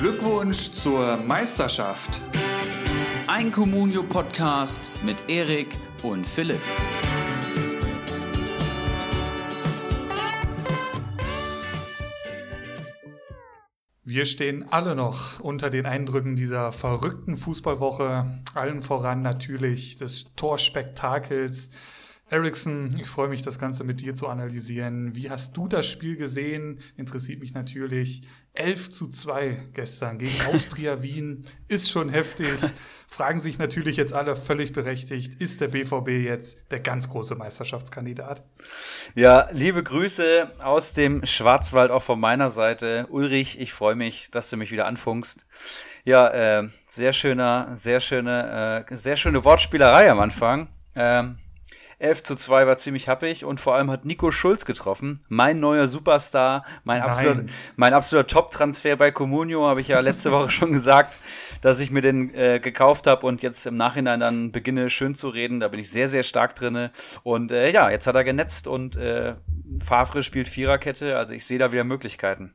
Glückwunsch zur Meisterschaft. Ein Communio-Podcast mit Erik und Philipp. Wir stehen alle noch unter den Eindrücken dieser verrückten Fußballwoche. Allen voran natürlich des Torspektakels. Ericsson, ich freue mich, das Ganze mit dir zu analysieren. Wie hast du das Spiel gesehen? Interessiert mich natürlich. 11 zu 2 gestern gegen Austria Wien ist schon heftig. Fragen sich natürlich jetzt alle völlig berechtigt, ist der BVB jetzt der ganz große Meisterschaftskandidat? Ja, liebe Grüße aus dem Schwarzwald auch von meiner Seite. Ulrich, ich freue mich, dass du mich wieder anfunkst. Ja, äh, sehr schöner, sehr schöne, äh, sehr schöne Wortspielerei am Anfang. Ähm, 11 zu 2 war ziemlich happig und vor allem hat Nico Schulz getroffen. Mein neuer Superstar, mein absoluter, mein absoluter Top-Transfer bei Comunio, habe ich ja letzte Woche schon gesagt, dass ich mir den äh, gekauft habe und jetzt im Nachhinein dann beginne schön zu reden. Da bin ich sehr, sehr stark drinne. Und äh, ja, jetzt hat er genetzt und äh, Favre spielt Viererkette, also ich sehe da wieder Möglichkeiten.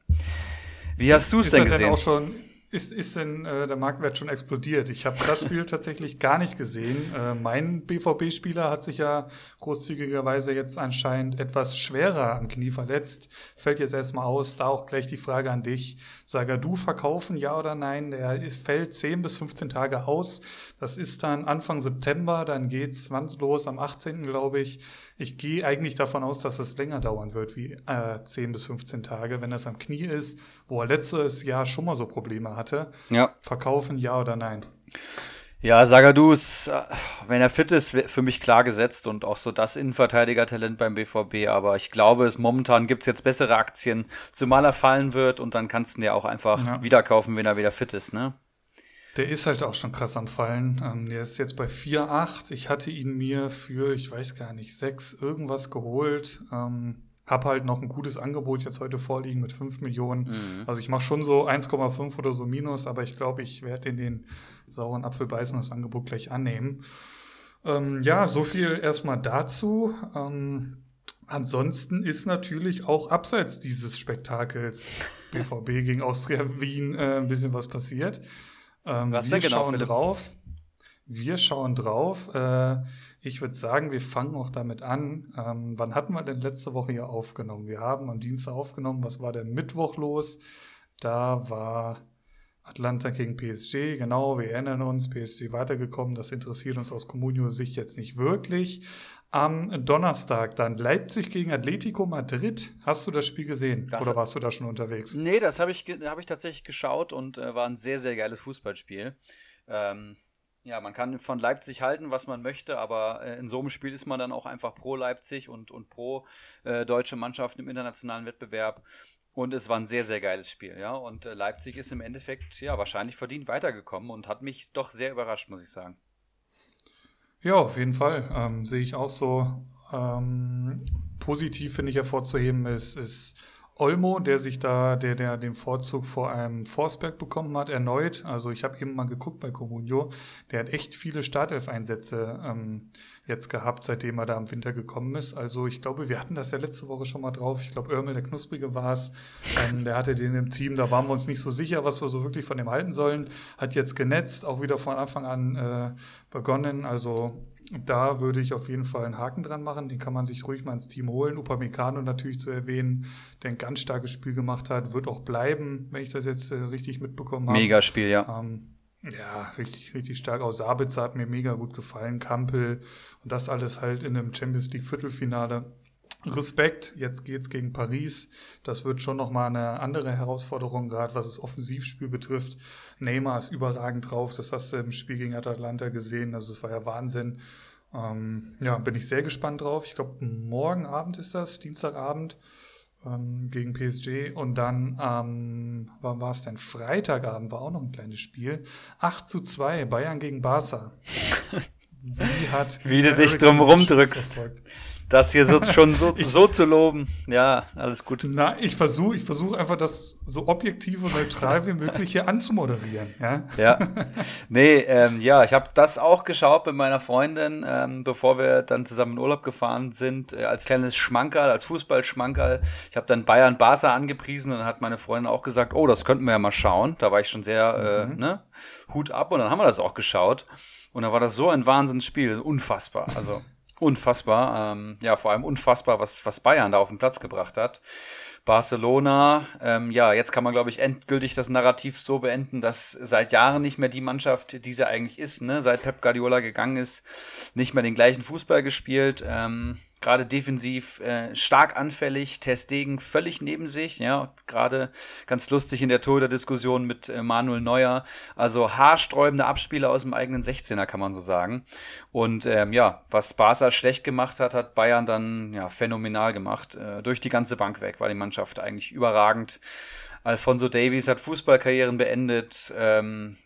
Wie hast du es denn gesehen? Denn auch schon ist, ist denn äh, der Marktwert schon explodiert? Ich habe das Spiel tatsächlich gar nicht gesehen. Äh, mein BVB-Spieler hat sich ja großzügigerweise jetzt anscheinend etwas schwerer am Knie verletzt. Fällt jetzt erstmal aus. Da auch gleich die Frage an dich. du verkaufen, ja oder nein? Der fällt 10 bis 15 Tage aus. Das ist dann Anfang September. Dann geht's wann los? Am 18. glaube ich. Ich gehe eigentlich davon aus, dass es länger dauern wird wie äh, 10 bis 15 Tage, wenn das am Knie ist, wo er letztes Jahr schon mal so Probleme hatte. Ja. Verkaufen, ja oder nein? Ja, Sagadus, äh, wenn er fit ist, für mich klar gesetzt und auch so das Innenverteidiger-Talent beim BVB. Aber ich glaube, es momentan gibt es jetzt bessere Aktien, zumal er fallen wird und dann kannst du ihn ja auch einfach ja. wieder kaufen, wenn er wieder fit ist, ne? Der ist halt auch schon krass am Fallen. Ähm, der ist jetzt bei 4,8. Ich hatte ihn mir für, ich weiß gar nicht, 6 irgendwas geholt. Ähm, hab halt noch ein gutes Angebot jetzt heute vorliegen mit 5 Millionen. Mhm. Also ich mache schon so 1,5 oder so minus, aber ich glaube, ich werde in den sauren Apfel beißen das Angebot gleich annehmen. Ähm, ja, so viel erstmal dazu. Ähm, ansonsten ist natürlich auch abseits dieses Spektakels BVB gegen Austria Wien äh, ein bisschen was passiert. Ähm, Was wir genau, schauen Philipp? drauf. Wir schauen drauf. Äh, ich würde sagen, wir fangen auch damit an. Ähm, wann hatten wir denn letzte Woche hier aufgenommen? Wir haben am Dienstag aufgenommen. Was war denn Mittwoch los? Da war Atlanta gegen PSG. Genau, wir erinnern uns. PSG weitergekommen. Das interessiert uns aus Comunio-Sicht jetzt nicht wirklich. Am Donnerstag dann Leipzig gegen Atletico Madrid. Hast du das Spiel gesehen das oder warst du da schon unterwegs? Nee, das habe ich, hab ich tatsächlich geschaut und äh, war ein sehr, sehr geiles Fußballspiel. Ähm, ja, man kann von Leipzig halten, was man möchte, aber äh, in so einem Spiel ist man dann auch einfach pro Leipzig und, und pro äh, deutsche Mannschaft im internationalen Wettbewerb. Und es war ein sehr, sehr geiles Spiel, ja. Und äh, Leipzig ist im Endeffekt ja wahrscheinlich verdient weitergekommen und hat mich doch sehr überrascht, muss ich sagen. Ja, auf jeden Fall. Ähm, sehe ich auch so. Ähm, positiv finde ich hervorzuheben ist, ist Olmo, der sich da, der, der den Vorzug vor einem Forsberg bekommen hat, erneut. Also ich habe eben mal geguckt bei Comunio. Der hat echt viele Startelf-Einsätze ähm, jetzt gehabt, seitdem er da im Winter gekommen ist. Also ich glaube, wir hatten das ja letzte Woche schon mal drauf. Ich glaube, Örmel, der Knusprige war es. Ähm, der hatte den im Team. Da waren wir uns nicht so sicher, was wir so wirklich von dem halten sollen. Hat jetzt genetzt, auch wieder von Anfang an äh, begonnen. Also da würde ich auf jeden Fall einen Haken dran machen. Den kann man sich ruhig mal ins Team holen. Upamecano natürlich zu erwähnen, der ein ganz starkes Spiel gemacht hat, wird auch bleiben, wenn ich das jetzt äh, richtig mitbekommen habe. Mega Spiel, ja. Ähm, ja, richtig, richtig stark. Auch Sabitzer hat mir mega gut gefallen. Kampel und das alles halt in einem Champions League Viertelfinale. Respekt, jetzt geht's gegen Paris. Das wird schon nochmal eine andere Herausforderung, gerade was das Offensivspiel betrifft. Neymar ist überragend drauf, das hast du im Spiel gegen Atalanta gesehen, also es war ja Wahnsinn. Ähm, ja, bin ich sehr gespannt drauf. Ich glaube, morgen Abend ist das, Dienstagabend ähm, gegen PSG. Und dann, ähm, wann war es denn? Freitagabend war auch noch ein kleines Spiel. 8 zu 2, Bayern gegen Barca. Wie hat Wie du dich drum rumdrückst. Das hier so, schon so, so zu loben. Ja, alles gut. Na, ich versuche ich versuch einfach, das so objektiv und neutral wie möglich hier anzumoderieren. Ja, ja. Nee, ähm, ja, ich habe das auch geschaut mit meiner Freundin, ähm, bevor wir dann zusammen in Urlaub gefahren sind, äh, als kleines Schmankerl, als Fußballschmankerl. Ich habe dann Bayern Barca angepriesen und dann hat meine Freundin auch gesagt, oh, das könnten wir ja mal schauen. Da war ich schon sehr, äh, mhm. ne, Hut ab und dann haben wir das auch geschaut. Und da war das so ein Wahnsinnsspiel, unfassbar. Also unfassbar. Ähm, ja, vor allem unfassbar, was, was Bayern da auf den Platz gebracht hat. Barcelona, ähm, ja, jetzt kann man, glaube ich, endgültig das Narrativ so beenden, dass seit Jahren nicht mehr die Mannschaft, die sie eigentlich ist, ne, seit Pep Guardiola gegangen ist, nicht mehr den gleichen Fußball gespielt. Ähm, gerade defensiv äh, stark anfällig, Testegen völlig neben sich, ja, gerade ganz lustig in der Torhüter-Diskussion mit äh, Manuel Neuer, also haarsträubende Abspieler aus dem eigenen 16er, kann man so sagen. Und ähm, ja, was Barca schlecht gemacht hat, hat Bayern dann ja phänomenal gemacht, äh, durch die ganze Bank weg, war die Mannschaft eigentlich überragend. Alfonso Davies hat Fußballkarrieren beendet. Ähm,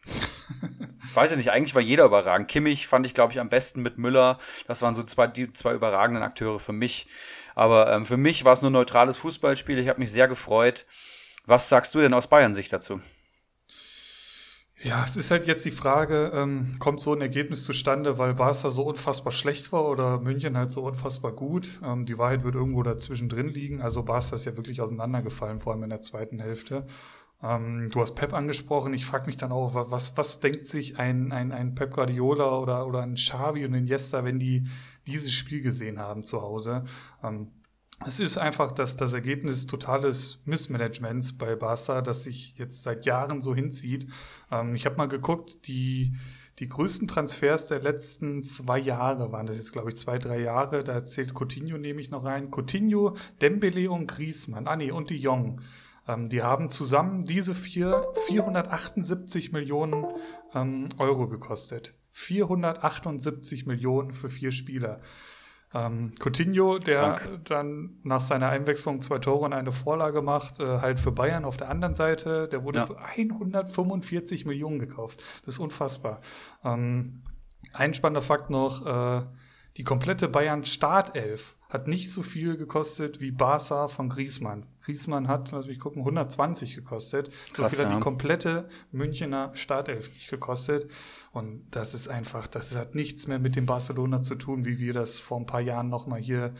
weiß ich nicht, eigentlich war jeder überragend. Kimmich fand ich, glaube ich, am besten mit Müller. Das waren so zwei, die zwei überragenden Akteure für mich. Aber ähm, für mich war es nur ein neutrales Fußballspiel. Ich habe mich sehr gefreut. Was sagst du denn aus Bayern-Sicht dazu? Ja, es ist halt jetzt die Frage, ähm, kommt so ein Ergebnis zustande, weil Barca so unfassbar schlecht war oder München halt so unfassbar gut? Ähm, die Wahrheit wird irgendwo dazwischen drin liegen. Also Barca ist ja wirklich auseinandergefallen, vor allem in der zweiten Hälfte. Ähm, du hast Pep angesprochen. Ich frage mich dann auch, was, was denkt sich ein, ein, ein Pep Guardiola oder, oder ein Xavi und ein Jester, wenn die dieses Spiel gesehen haben zu Hause? Ähm, es ist einfach das, das Ergebnis totales Missmanagements bei Barca, das sich jetzt seit Jahren so hinzieht. Ähm, ich habe mal geguckt, die, die größten Transfers der letzten zwei Jahre waren das jetzt, glaube ich, zwei, drei Jahre. Da zählt Coutinho nehme ich noch rein. Coutinho, Dembele und Griezmann. Ah nee, und die Jong. Ähm, die haben zusammen diese vier 478 Millionen ähm, Euro gekostet. 478 Millionen für vier Spieler. Ähm, Coutinho, der Krank. dann nach seiner Einwechslung zwei Tore und eine Vorlage macht, äh, halt für Bayern auf der anderen Seite, der wurde ja. für 145 Millionen gekauft. Das ist unfassbar. Ähm, ein spannender Fakt noch, äh, die komplette Bayern Startelf hat nicht so viel gekostet wie Barca von Griezmann. Griezmann hat, lass mich gucken, 120 gekostet. So Krass, viel hat ja. die komplette Münchner Startelf nicht gekostet. Und das ist einfach, das hat nichts mehr mit dem Barcelona zu tun, wie wir das vor ein paar Jahren nochmal hier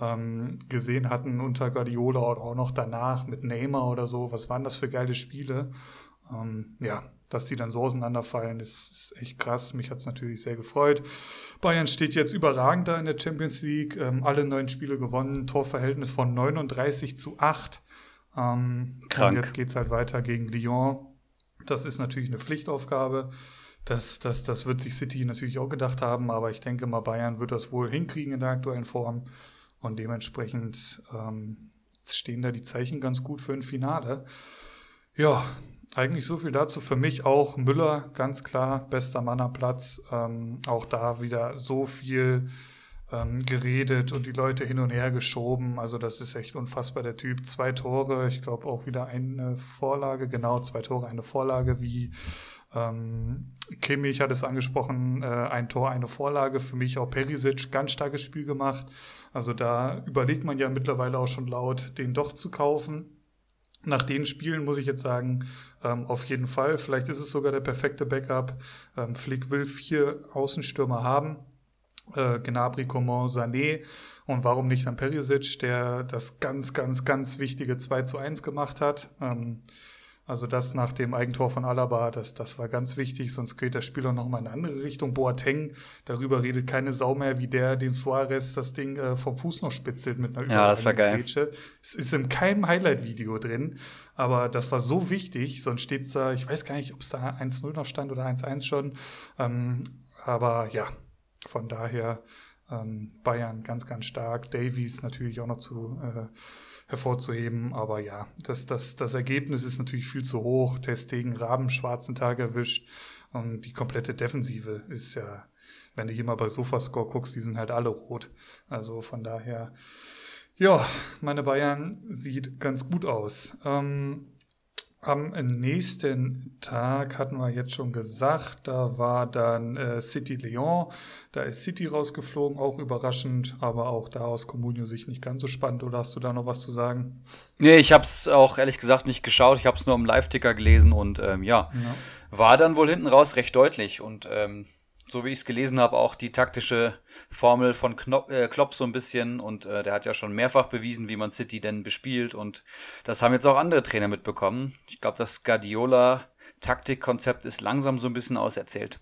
ähm, gesehen hatten unter Guardiola oder auch noch danach mit Neymar oder so. Was waren das für geile Spiele? Ähm, ja, dass die dann so auseinanderfallen, ist, ist echt krass. Mich hat es natürlich sehr gefreut. Bayern steht jetzt überragend da in der Champions League. Ähm, alle neun Spiele gewonnen, Torverhältnis von 39 zu 8. Ähm, Krank. Und jetzt geht's halt weiter gegen Lyon. Das ist natürlich eine Pflichtaufgabe. Das, das, das wird sich City natürlich auch gedacht haben, aber ich denke mal, Bayern wird das wohl hinkriegen in der aktuellen Form. Und dementsprechend ähm, stehen da die Zeichen ganz gut für ein Finale. Ja, eigentlich so viel dazu. Für mich auch Müller, ganz klar, bester Mann am Platz. Ähm, auch da wieder so viel ähm, geredet und die Leute hin und her geschoben. Also das ist echt unfassbar, der Typ. Zwei Tore, ich glaube auch wieder eine Vorlage, genau, zwei Tore, eine Vorlage, wie ähm, Kimmich hat es angesprochen, äh, ein Tor, eine Vorlage. Für mich auch Perisic, ganz starkes Spiel gemacht. Also da überlegt man ja mittlerweile auch schon laut, den doch zu kaufen nach den Spielen muss ich jetzt sagen, ähm, auf jeden Fall. Vielleicht ist es sogar der perfekte Backup. Ähm, Flick will vier Außenstürmer haben. Äh, Gnabry, Coman, Sané. Und warum nicht dann Perisic, der das ganz, ganz, ganz wichtige 2 zu 1 gemacht hat. Ähm, also das nach dem Eigentor von Alaba, das, das war ganz wichtig, sonst geht das Spiel auch nochmal in eine andere Richtung. Boateng, darüber redet keine Sau mehr, wie der den Suarez das Ding äh, vom Fuß noch spitzelt mit einer Ja, das war geil. Grätsche. Es ist in keinem Highlight-Video drin, aber das war so wichtig, sonst steht's da, ich weiß gar nicht, ob es da 1-0 noch stand oder 1-1 schon. Ähm, aber ja, von daher ähm, Bayern ganz, ganz stark. Davies natürlich auch noch zu äh, hervorzuheben. Aber ja, das, das, das Ergebnis ist natürlich viel zu hoch. Testegen Raben schwarzen Tag erwischt. Und die komplette Defensive ist ja, wenn du hier mal bei Sofascore guckst, die sind halt alle rot. Also von daher, ja, meine Bayern sieht ganz gut aus. Ähm, Am nächsten Tag hatten wir jetzt schon gesagt, da war dann äh, City Lyon. Da ist City rausgeflogen, auch überraschend, aber auch da aus Comunio sich nicht ganz so spannend. Oder hast du da noch was zu sagen? Nee, ich habe es auch ehrlich gesagt nicht geschaut. Ich habe es nur im Live-Ticker gelesen und ähm, ja, ja, war dann wohl hinten raus recht deutlich. Und ähm, so wie ich es gelesen habe, auch die taktische Formel von Knop, äh, Klopp so ein bisschen. Und äh, der hat ja schon mehrfach bewiesen, wie man City denn bespielt. Und das haben jetzt auch andere Trainer mitbekommen. Ich glaube, das Guardiola-Taktikkonzept ist langsam so ein bisschen auserzählt.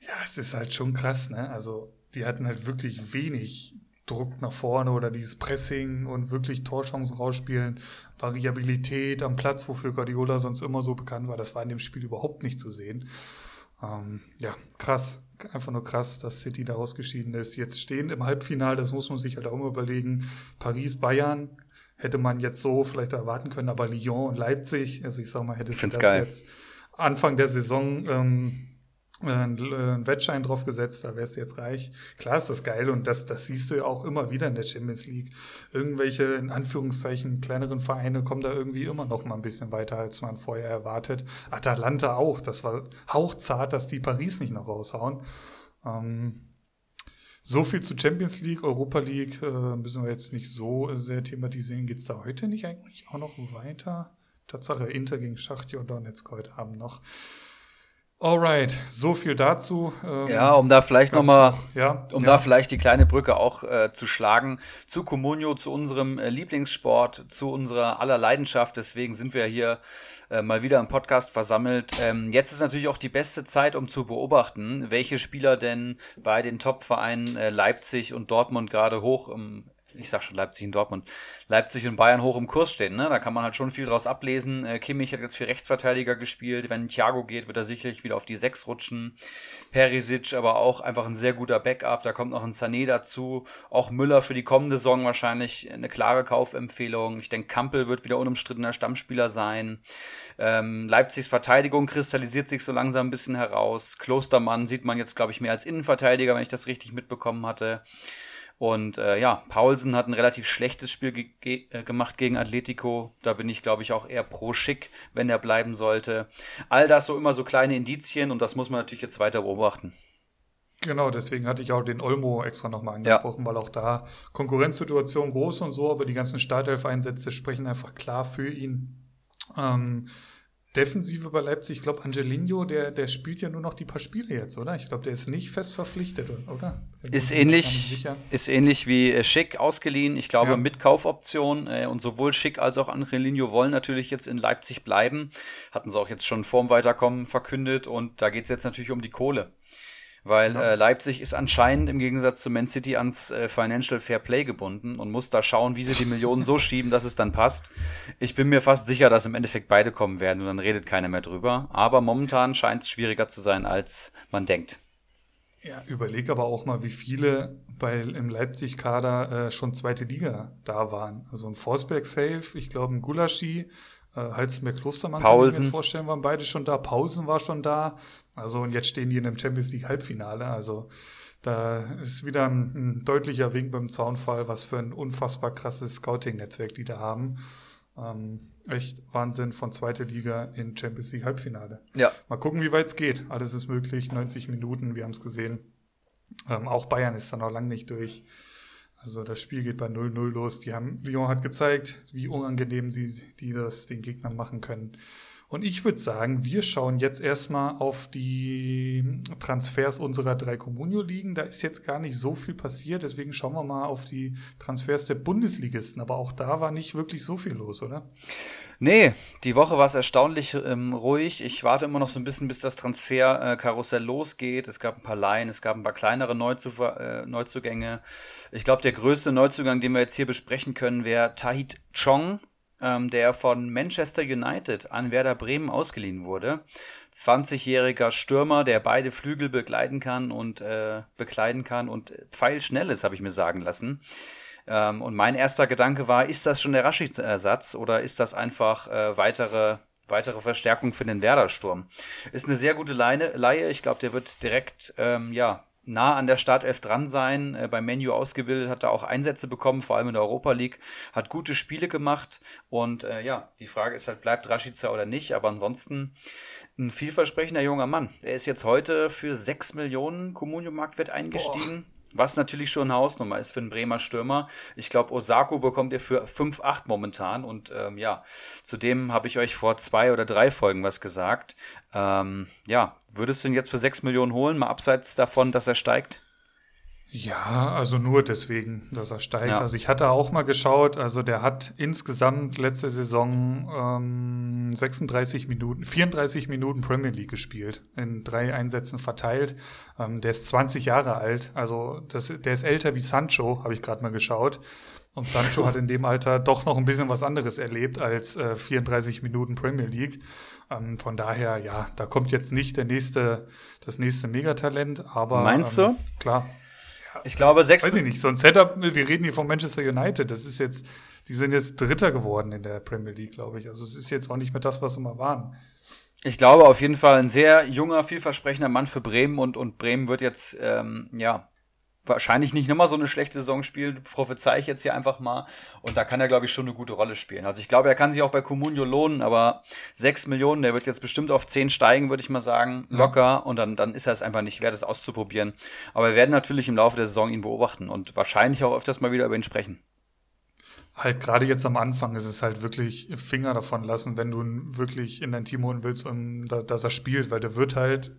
Ja, es ist halt schon krass, ne? Also, die hatten halt wirklich wenig Druck nach vorne oder dieses Pressing und wirklich Torchancen rausspielen, Variabilität am Platz, wofür Guardiola sonst immer so bekannt war, das war in dem Spiel überhaupt nicht zu sehen. Ähm, ja, krass. Einfach nur krass, dass City da ausgeschieden ist. Jetzt stehen im Halbfinale, das muss man sich halt auch immer überlegen. Paris, Bayern hätte man jetzt so vielleicht erwarten können, aber Lyon und Leipzig, also ich sag mal, hätte das geil. jetzt Anfang der Saison ähm, einen Wettschein drauf gesetzt, da wärst du jetzt reich. Klar ist das geil und das, das siehst du ja auch immer wieder in der Champions League. Irgendwelche, in Anführungszeichen, kleineren Vereine kommen da irgendwie immer noch mal ein bisschen weiter, als man vorher erwartet. Atalanta auch, das war hauchzart, dass die Paris nicht noch raushauen. Ähm, so viel zu Champions League, Europa League äh, müssen wir jetzt nicht so sehr thematisieren. Geht es da heute nicht eigentlich auch noch weiter? Tatsache, Inter gegen Schachtja Donetsk heute Abend noch. Alright, so viel dazu. Ähm, ja, um da vielleicht nochmal, noch, ja, um ja. da vielleicht die kleine Brücke auch äh, zu schlagen zu Comunio, zu unserem äh, Lieblingssport, zu unserer aller Leidenschaft. Deswegen sind wir hier äh, mal wieder im Podcast versammelt. Ähm, jetzt ist natürlich auch die beste Zeit, um zu beobachten, welche Spieler denn bei den Top-Vereinen äh, Leipzig und Dortmund gerade hoch im ich sag schon Leipzig und Dortmund, Leipzig und Bayern hoch im Kurs stehen. Ne? Da kann man halt schon viel draus ablesen. Äh, Kimmich hat jetzt für Rechtsverteidiger gespielt. Wenn Thiago geht, wird er sicherlich wieder auf die Sechs rutschen. Perisic aber auch einfach ein sehr guter Backup. Da kommt noch ein Sané dazu. Auch Müller für die kommende Saison wahrscheinlich eine klare Kaufempfehlung. Ich denke, Kampel wird wieder unumstrittener Stammspieler sein. Ähm, Leipzigs Verteidigung kristallisiert sich so langsam ein bisschen heraus. Klostermann sieht man jetzt, glaube ich, mehr als Innenverteidiger, wenn ich das richtig mitbekommen hatte. Und äh, ja, Paulsen hat ein relativ schlechtes Spiel ge ge äh, gemacht gegen Atletico. Da bin ich, glaube ich, auch eher pro Schick, wenn er bleiben sollte. All das so immer so kleine Indizien und das muss man natürlich jetzt weiter beobachten. Genau, deswegen hatte ich auch den Olmo extra nochmal angesprochen, ja. weil auch da Konkurrenzsituation groß und so, aber die ganzen Startelf-Einsätze sprechen einfach klar für ihn. Ähm, Defensive bei Leipzig, ich glaube, Angelino, der, der spielt ja nur noch die paar Spiele jetzt, oder? Ich glaube, der ist nicht fest verpflichtet, oder? Ist ähnlich, ist ähnlich wie äh, Schick ausgeliehen, ich glaube, ja. mit Kaufoption. Äh, und sowohl Schick als auch Angelino wollen natürlich jetzt in Leipzig bleiben. Hatten sie auch jetzt schon vorm Weiterkommen verkündet. Und da geht es jetzt natürlich um die Kohle weil ja. äh, Leipzig ist anscheinend im Gegensatz zu Man City ans äh, Financial Fair Play gebunden und muss da schauen, wie sie die Millionen so schieben, dass es dann passt. Ich bin mir fast sicher, dass im Endeffekt beide kommen werden und dann redet keiner mehr drüber. Aber momentan scheint es schwieriger zu sein, als man denkt. Ja, überleg aber auch mal, wie viele bei, im Leipzig-Kader äh, schon zweite Liga da waren. Also ein Forsberg safe, ich glaube ein Gulaschi, äh, Halzenberg Klostermann Paulsen. kann ich mir vorstellen, waren beide schon da. Paulsen war schon da. Also und jetzt stehen die in einem Champions League Halbfinale. Also da ist wieder ein, ein deutlicher Wink beim Zaunfall, was für ein unfassbar krasses Scouting-Netzwerk die da haben. Ähm, echt Wahnsinn von zweiter Liga in Champions League Halbfinale. Ja. Mal gucken, wie weit es geht. Alles ist möglich. 90 Minuten, wir haben es gesehen. Ähm, auch Bayern ist da noch lange nicht durch. Also das Spiel geht bei 0-0 los. Die haben, Lyon hat gezeigt, wie unangenehm sie die das den Gegnern machen können. Und ich würde sagen, wir schauen jetzt erstmal auf die Transfers unserer drei Comunio-Ligen. Da ist jetzt gar nicht so viel passiert, deswegen schauen wir mal auf die Transfers der Bundesligisten. Aber auch da war nicht wirklich so viel los, oder? Nee, die Woche war es erstaunlich ähm, ruhig. Ich warte immer noch so ein bisschen, bis das Transferkarussell äh, losgeht. Es gab ein paar Laien, es gab ein paar kleinere Neuzu äh, Neuzugänge. Ich glaube, der größte Neuzugang, den wir jetzt hier besprechen können, wäre Tahit Chong ähm, der von Manchester United an Werder Bremen ausgeliehen wurde. 20-jähriger Stürmer, der beide Flügel begleiten kann und äh, bekleiden kann und pfeilschnell ist, habe ich mir sagen lassen. Ähm, und mein erster Gedanke war, ist das schon der Raschid-Ersatz oder ist das einfach äh, weitere weitere Verstärkung für den Werder-Sturm. Ist eine sehr gute Leine, Laie. Ich glaube, der wird direkt ähm, ja, nah an der Startelf dran sein. Äh, beim Menu ausgebildet, hat er auch Einsätze bekommen, vor allem in der Europa League, hat gute Spiele gemacht. Und äh, ja, die Frage ist halt, bleibt Rashica oder nicht? Aber ansonsten ein vielversprechender junger Mann. Er ist jetzt heute für 6 Millionen Comunio-Marktwert eingestiegen. Was natürlich schon eine Hausnummer ist für einen Bremer Stürmer. Ich glaube, Osako bekommt ihr für 5,8 momentan. Und ähm, ja, zudem habe ich euch vor zwei oder drei Folgen was gesagt. Ähm, ja, würdest du ihn jetzt für 6 Millionen holen, mal abseits davon, dass er steigt? Ja, also nur deswegen, dass er steigt. Ja. Also ich hatte auch mal geschaut, also der hat insgesamt letzte Saison ähm, 36 Minuten, 34 Minuten Premier League gespielt, in drei Einsätzen verteilt. Ähm, der ist 20 Jahre alt, also das, der ist älter wie Sancho, habe ich gerade mal geschaut. Und Sancho hat in dem Alter doch noch ein bisschen was anderes erlebt als äh, 34 Minuten Premier League. Ähm, von daher, ja, da kommt jetzt nicht der nächste, das nächste Megatalent, aber Meinst ähm, du? Klar. Ich glaube, sechs. Weiß ich nicht, so ein Setup, wir reden hier von Manchester United, das ist jetzt, die sind jetzt Dritter geworden in der Premier League, glaube ich. Also es ist jetzt auch nicht mehr das, was sie mal waren. Ich glaube auf jeden Fall ein sehr junger, vielversprechender Mann für Bremen und, und Bremen wird jetzt, ähm, ja, wahrscheinlich nicht nochmal so eine schlechte Saison spielen, prophezei ich jetzt hier einfach mal. Und da kann er, glaube ich, schon eine gute Rolle spielen. Also ich glaube, er kann sich auch bei Comunio lohnen, aber sechs Millionen, der wird jetzt bestimmt auf zehn steigen, würde ich mal sagen, locker. Ja. Und dann, dann ist er es einfach nicht wert, es auszuprobieren. Aber wir werden natürlich im Laufe der Saison ihn beobachten und wahrscheinlich auch öfters mal wieder über ihn sprechen. Halt gerade jetzt am Anfang ist es halt wirklich Finger davon lassen, wenn du ihn wirklich in dein Team holen willst, um, dass er spielt, weil der wird halt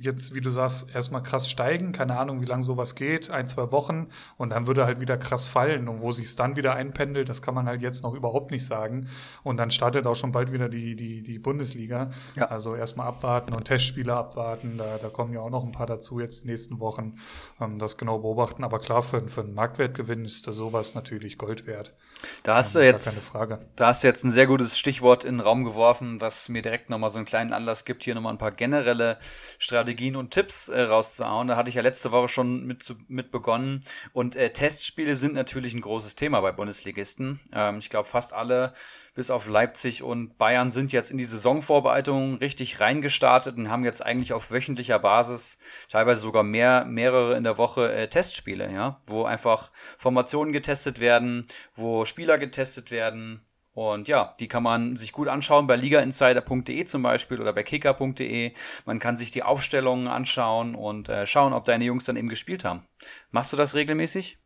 jetzt, wie du sagst, erstmal krass steigen, keine Ahnung, wie lange sowas geht, ein, zwei Wochen und dann würde halt wieder krass fallen und wo sich es dann wieder einpendelt, das kann man halt jetzt noch überhaupt nicht sagen und dann startet auch schon bald wieder die, die, die Bundesliga. Ja. Also erstmal abwarten und Testspiele abwarten, da, da kommen ja auch noch ein paar dazu jetzt in den nächsten Wochen, ähm, das genau beobachten, aber klar, für, für einen Marktwertgewinn ist das sowas natürlich Gold wert. Da hast ähm, du jetzt, keine Frage. da hast du jetzt ein sehr gutes Stichwort in den Raum geworfen, was mir direkt nochmal so einen kleinen Anlass gibt, hier nochmal ein paar generelle Strategien Strategien und Tipps äh, rauszuhauen. Da hatte ich ja letzte Woche schon mit, zu, mit begonnen. Und äh, Testspiele sind natürlich ein großes Thema bei Bundesligisten. Ähm, ich glaube, fast alle, bis auf Leipzig und Bayern, sind jetzt in die Saisonvorbereitung richtig reingestartet und haben jetzt eigentlich auf wöchentlicher Basis, teilweise sogar mehr, mehrere in der Woche äh, Testspiele, ja, wo einfach Formationen getestet werden, wo Spieler getestet werden, und ja, die kann man sich gut anschauen bei ligainsider.de zum Beispiel oder bei kicker.de. Man kann sich die Aufstellungen anschauen und äh, schauen, ob deine Jungs dann eben gespielt haben. Machst du das regelmäßig?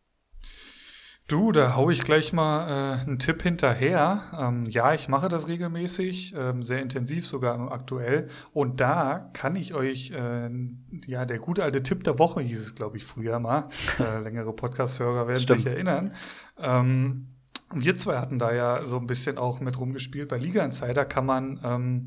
Du, da hau ich gleich mal äh, einen Tipp hinterher. Ähm, ja, ich mache das regelmäßig, ähm, sehr intensiv sogar aktuell. Und da kann ich euch, äh, ja, der gute alte Tipp der Woche hieß es, glaube ich, früher mal. Äh, längere Podcast-Hörer werden Stimmt. sich erinnern. Ähm, wir zwei hatten da ja so ein bisschen auch mit rumgespielt. Bei Liga Insider kann man ähm,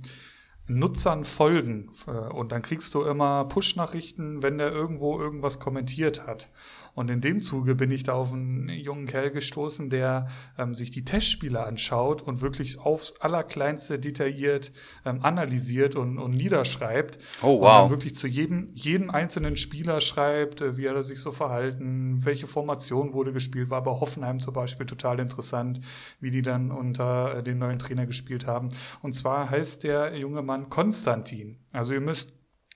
Nutzern folgen äh, und dann kriegst du immer Push-Nachrichten, wenn der irgendwo irgendwas kommentiert hat. Und in dem Zuge bin ich da auf einen jungen Kerl gestoßen, der ähm, sich die Testspiele anschaut und wirklich aufs Allerkleinste detailliert ähm, analysiert und, und niederschreibt. Oh, wow. Und wirklich zu jedem, jedem einzelnen Spieler schreibt, äh, wie hat er sich so verhalten, welche Formation wurde gespielt, war bei Hoffenheim zum Beispiel total interessant, wie die dann unter äh, dem neuen Trainer gespielt haben. Und zwar heißt der junge Mann Konstantin. Also ihr müsst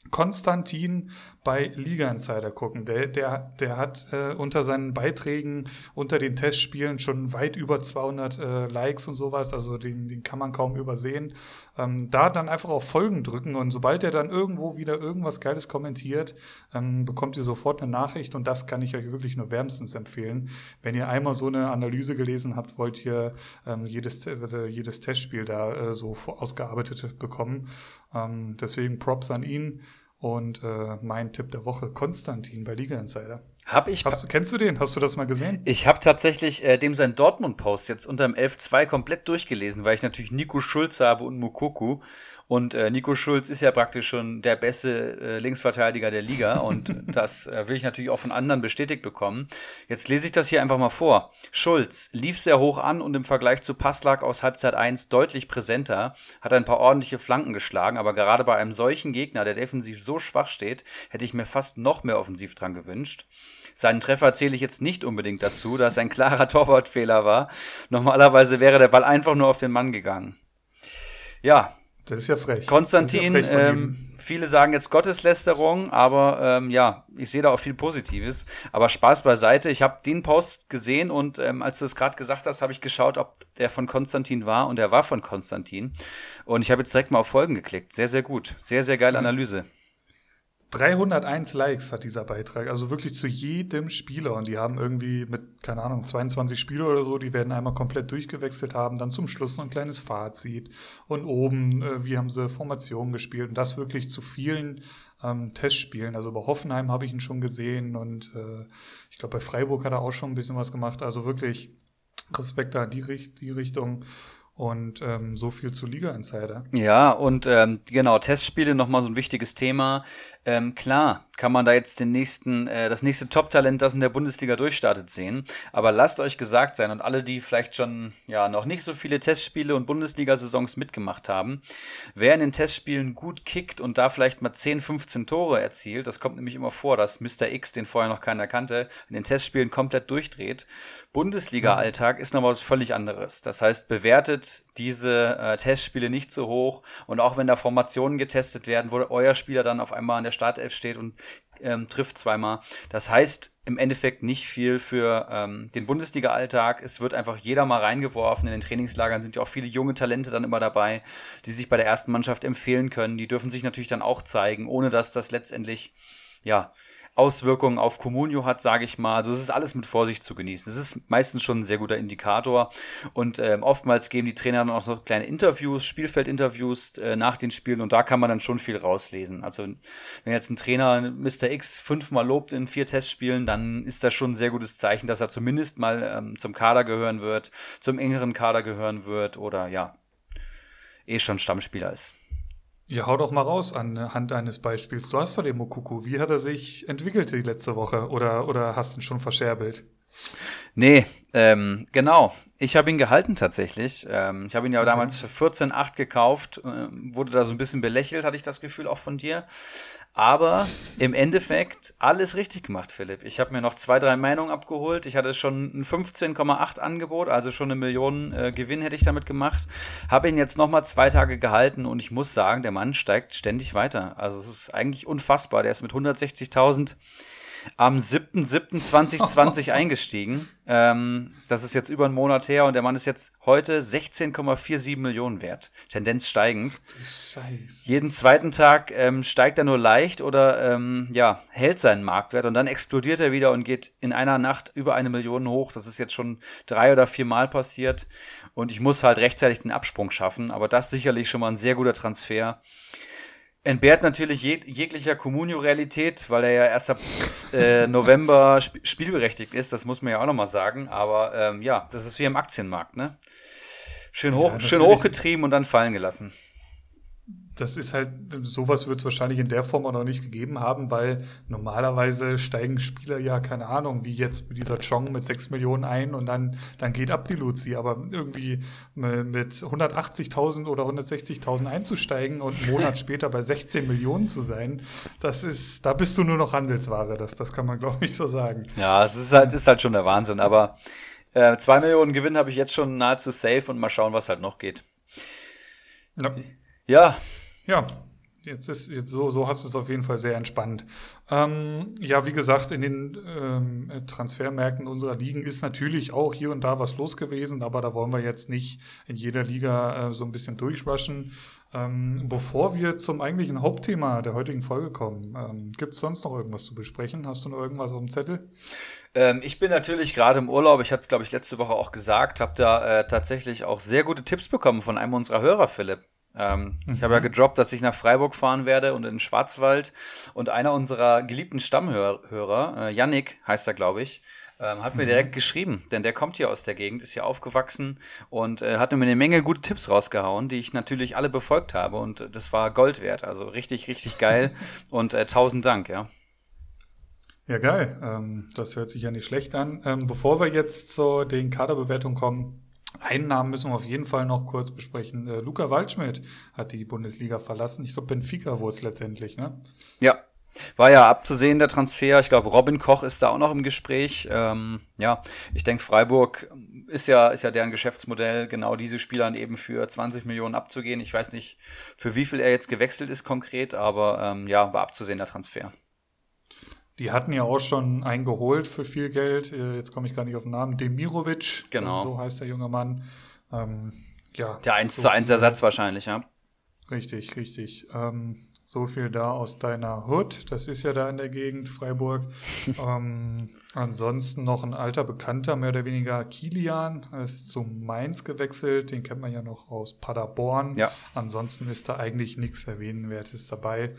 Konstantin bei Liga Insider gucken. Der, der, der hat äh, unter seinen Beiträgen, unter den Testspielen schon weit über 200 äh, Likes und sowas. Also den, den kann man kaum übersehen. Ähm, da dann einfach auf Folgen drücken und sobald er dann irgendwo wieder irgendwas Geiles kommentiert, ähm, bekommt ihr sofort eine Nachricht und das kann ich euch wirklich nur wärmstens empfehlen. Wenn ihr einmal so eine Analyse gelesen habt, wollt ihr ähm, jedes, äh, jedes Testspiel da äh, so ausgearbeitet bekommen. Ähm, deswegen Props an ihn. Und äh, mein Tipp der Woche, Konstantin bei Liga Insider. Hab ich. Hast, kennst du den? Hast du das mal gesehen? Ich habe tatsächlich äh, dem sein Dortmund-Post jetzt unter dem 11.2 komplett durchgelesen, weil ich natürlich Nico Schulz habe und Mukoku. Und äh, Nico Schulz ist ja praktisch schon der beste äh, Linksverteidiger der Liga und das äh, will ich natürlich auch von anderen bestätigt bekommen. Jetzt lese ich das hier einfach mal vor. Schulz lief sehr hoch an und im Vergleich zu Passlack aus Halbzeit 1 deutlich präsenter, hat ein paar ordentliche Flanken geschlagen, aber gerade bei einem solchen Gegner, der defensiv so schwach steht, hätte ich mir fast noch mehr offensiv dran gewünscht. Seinen Treffer zähle ich jetzt nicht unbedingt dazu, da es ein klarer Torwartfehler war. Normalerweise wäre der Ball einfach nur auf den Mann gegangen. Ja, das ist ja frech. Konstantin, ja frech ähm, viele sagen jetzt Gotteslästerung, aber ähm, ja, ich sehe da auch viel Positives. Aber Spaß beiseite. Ich habe den Post gesehen und ähm, als du es gerade gesagt hast, habe ich geschaut, ob der von Konstantin war und er war von Konstantin. Und ich habe jetzt direkt mal auf Folgen geklickt. Sehr, sehr gut. Sehr, sehr geile Analyse. 301 Likes hat dieser Beitrag, also wirklich zu jedem Spieler. Und die haben irgendwie mit, keine Ahnung, 22 Spieler oder so, die werden einmal komplett durchgewechselt haben, dann zum Schluss noch ein kleines Fazit. Und oben, äh, wie haben sie Formationen gespielt. Und das wirklich zu vielen ähm, Testspielen. Also bei Hoffenheim habe ich ihn schon gesehen und äh, ich glaube, bei Freiburg hat er auch schon ein bisschen was gemacht. Also wirklich Respekt da in die, die Richtung. Und ähm, so viel zu Liga Insider. Ja, und ähm, genau, Testspiele nochmal so ein wichtiges Thema. Ähm, klar, kann man da jetzt den nächsten, äh, das nächste Top-Talent, das in der Bundesliga durchstartet, sehen. Aber lasst euch gesagt sein und alle, die vielleicht schon ja noch nicht so viele Testspiele und Bundesliga-Saisons mitgemacht haben, wer in den Testspielen gut kickt und da vielleicht mal 10, 15 Tore erzielt, das kommt nämlich immer vor, dass Mr. X, den vorher noch keiner kannte, in den Testspielen komplett durchdreht. Bundesliga-Alltag ist noch was völlig anderes. Das heißt, bewertet diese äh, Testspiele nicht so hoch und auch wenn da Formationen getestet werden, wo euer Spieler dann auf einmal an der Startelf steht und ähm, trifft zweimal. Das heißt im Endeffekt nicht viel für ähm, den Bundesliga-Alltag. Es wird einfach jeder mal reingeworfen. In den Trainingslagern sind ja auch viele junge Talente dann immer dabei, die sich bei der ersten Mannschaft empfehlen können. Die dürfen sich natürlich dann auch zeigen, ohne dass das letztendlich ja Auswirkungen auf Comunio hat, sage ich mal. Also es ist alles mit Vorsicht zu genießen. Es ist meistens schon ein sehr guter Indikator und ähm, oftmals geben die Trainer dann auch so kleine Interviews, Spielfeldinterviews äh, nach den Spielen und da kann man dann schon viel rauslesen. Also wenn jetzt ein Trainer Mr. X fünfmal lobt in vier Testspielen, dann ist das schon ein sehr gutes Zeichen, dass er zumindest mal ähm, zum Kader gehören wird, zum engeren Kader gehören wird oder ja, eh schon Stammspieler ist. Ja, hau doch mal raus anhand eines Beispiels. Du hast doch den Mokuku. Wie hat er sich entwickelt die letzte Woche? Oder, oder hast du ihn schon verscherbelt? Nee, ähm, genau. Ich habe ihn gehalten tatsächlich. Ähm, ich habe ihn ja okay. damals für 14,8 gekauft. Äh, wurde da so ein bisschen belächelt, hatte ich das Gefühl auch von dir. Aber im Endeffekt alles richtig gemacht, Philipp. Ich habe mir noch zwei, drei Meinungen abgeholt. Ich hatte schon ein 15,8 Angebot, also schon eine Million äh, Gewinn hätte ich damit gemacht. Habe ihn jetzt nochmal zwei Tage gehalten und ich muss sagen, der Mann steigt ständig weiter. Also es ist eigentlich unfassbar. Der ist mit 160.000 am 7.7.2020 eingestiegen. Ähm, das ist jetzt über einen Monat her und der Mann ist jetzt heute 16,47 Millionen wert. Tendenz steigend. Jeden zweiten Tag ähm, steigt er nur leicht oder ähm, ja, hält seinen Marktwert und dann explodiert er wieder und geht in einer Nacht über eine Million hoch. Das ist jetzt schon drei oder vier Mal passiert. Und ich muss halt rechtzeitig den Absprung schaffen. Aber das sicherlich schon mal ein sehr guter Transfer entbehrt natürlich jeg jeglicher Communio-Realität, weil er ja erst ab äh, November sp spielberechtigt ist. Das muss man ja auch nochmal sagen. Aber ähm, ja, das ist wie im Aktienmarkt, ne? Schön, hoch, ja, schön hochgetrieben und dann fallen gelassen das ist halt, sowas wird es wahrscheinlich in der Form auch noch nicht gegeben haben, weil normalerweise steigen Spieler ja, keine Ahnung, wie jetzt mit dieser Chong mit 6 Millionen ein und dann, dann geht ab die Luzi. Aber irgendwie mit 180.000 oder 160.000 einzusteigen und einen Monat später bei 16 Millionen zu sein, das ist, da bist du nur noch Handelsware. Das, das kann man, glaube ich, so sagen. Ja, es ist halt, ist halt schon der Wahnsinn. Aber äh, 2 Millionen Gewinn habe ich jetzt schon nahezu safe und mal schauen, was halt noch geht. Ja. Ja, ja, Jetzt ist jetzt so, so hast du es auf jeden Fall sehr entspannt. Ähm, ja, wie gesagt, in den ähm, Transfermärkten unserer Ligen ist natürlich auch hier und da was los gewesen, aber da wollen wir jetzt nicht in jeder Liga äh, so ein bisschen durchrushen. Ähm, bevor wir zum eigentlichen Hauptthema der heutigen Folge kommen, ähm, gibt es sonst noch irgendwas zu besprechen? Hast du noch irgendwas auf dem Zettel? Ähm, ich bin natürlich gerade im Urlaub, ich hatte es, glaube ich, letzte Woche auch gesagt, habe da äh, tatsächlich auch sehr gute Tipps bekommen von einem unserer Hörer, Philipp. Ähm, mhm. Ich habe ja gedroppt, dass ich nach Freiburg fahren werde und in den Schwarzwald. Und einer unserer geliebten Stammhörer, äh, Yannick heißt er, glaube ich, ähm, hat mir mhm. direkt geschrieben, denn der kommt hier aus der Gegend, ist hier aufgewachsen und äh, hat mir eine Menge gute Tipps rausgehauen, die ich natürlich alle befolgt habe und das war Gold wert. Also richtig, richtig geil und äh, tausend Dank, ja. Ja, geil. Ähm, das hört sich ja nicht schlecht an. Ähm, bevor wir jetzt zu den Kaderbewertungen kommen, einen Namen müssen wir auf jeden Fall noch kurz besprechen. Äh, Luca Waldschmidt hat die Bundesliga verlassen. Ich glaube, Benfica wurde es letztendlich, ne? Ja, War ja abzusehen, der Transfer. Ich glaube, Robin Koch ist da auch noch im Gespräch. Ähm, ja, ich denke, Freiburg ist ja, ist ja deren Geschäftsmodell, genau diese Spielern eben für 20 Millionen abzugehen. Ich weiß nicht, für wie viel er jetzt gewechselt ist konkret, aber ähm, ja, war abzusehen, der Transfer. Die hatten ja auch schon einen geholt für viel Geld. Äh, jetzt komme ich gar nicht auf den Namen. Demirovic. Genau. So heißt der junge Mann. Ähm, ja, der 1 so zu 1 Ersatz wahrscheinlich, ja. Richtig, richtig. Ähm, so viel da aus deiner Hut. Das ist ja da in der Gegend, Freiburg. ähm, ansonsten noch ein alter Bekannter, mehr oder weniger Kilian, ist zu Mainz gewechselt. Den kennt man ja noch aus Paderborn. Ja. Ansonsten ist da eigentlich nichts Erwähnenwertes dabei.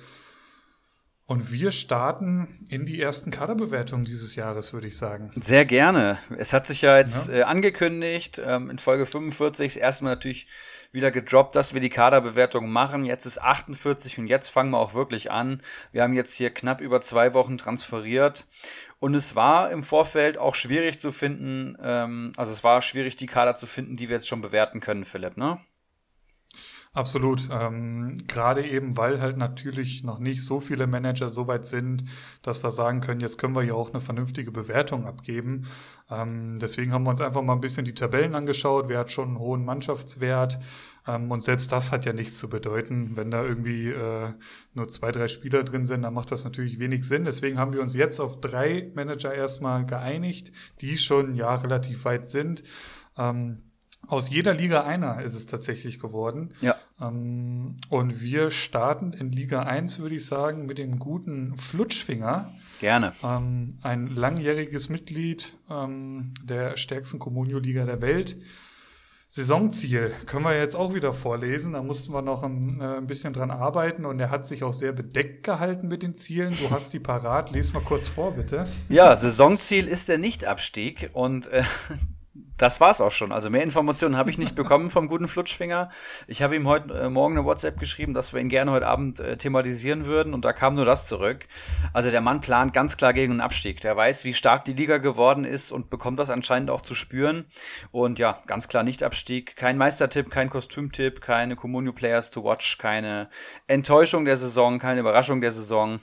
Und wir starten in die ersten Kaderbewertungen dieses Jahres, würde ich sagen. Sehr gerne. Es hat sich ja jetzt ja. Äh, angekündigt, ähm, in Folge 45 erstmal natürlich wieder gedroppt, dass wir die Kaderbewertung machen. Jetzt ist 48 und jetzt fangen wir auch wirklich an. Wir haben jetzt hier knapp über zwei Wochen transferiert. Und es war im Vorfeld auch schwierig zu finden, ähm, also es war schwierig, die Kader zu finden, die wir jetzt schon bewerten können, Philipp, ne? Absolut. Ähm, Gerade eben, weil halt natürlich noch nicht so viele Manager so weit sind, dass wir sagen können, jetzt können wir ja auch eine vernünftige Bewertung abgeben. Ähm, deswegen haben wir uns einfach mal ein bisschen die Tabellen angeschaut. Wer hat schon einen hohen Mannschaftswert? Ähm, und selbst das hat ja nichts zu bedeuten. Wenn da irgendwie äh, nur zwei, drei Spieler drin sind, dann macht das natürlich wenig Sinn. Deswegen haben wir uns jetzt auf drei Manager erstmal geeinigt, die schon ja relativ weit sind. Ähm, aus jeder Liga einer ist es tatsächlich geworden. Ja. Ähm, und wir starten in Liga 1, würde ich sagen, mit dem guten Flutschfinger. Gerne. Ähm, ein langjähriges Mitglied ähm, der stärksten Communio-Liga der Welt. Saisonziel können wir jetzt auch wieder vorlesen. Da mussten wir noch ein, äh, ein, bisschen dran arbeiten und er hat sich auch sehr bedeckt gehalten mit den Zielen. Du hast die parat. Lies mal kurz vor, bitte. Ja, Saisonziel ist der Nichtabstieg und äh, das war's auch schon. Also mehr Informationen habe ich nicht bekommen vom guten Flutschfinger. Ich habe ihm heute äh, Morgen eine WhatsApp geschrieben, dass wir ihn gerne heute Abend äh, thematisieren würden und da kam nur das zurück. Also der Mann plant ganz klar gegen einen Abstieg. Der weiß, wie stark die Liga geworden ist und bekommt das anscheinend auch zu spüren. Und ja, ganz klar nicht Abstieg. Kein Meistertipp, kein Kostümtipp, keine Communio Players to Watch, keine Enttäuschung der Saison, keine Überraschung der Saison.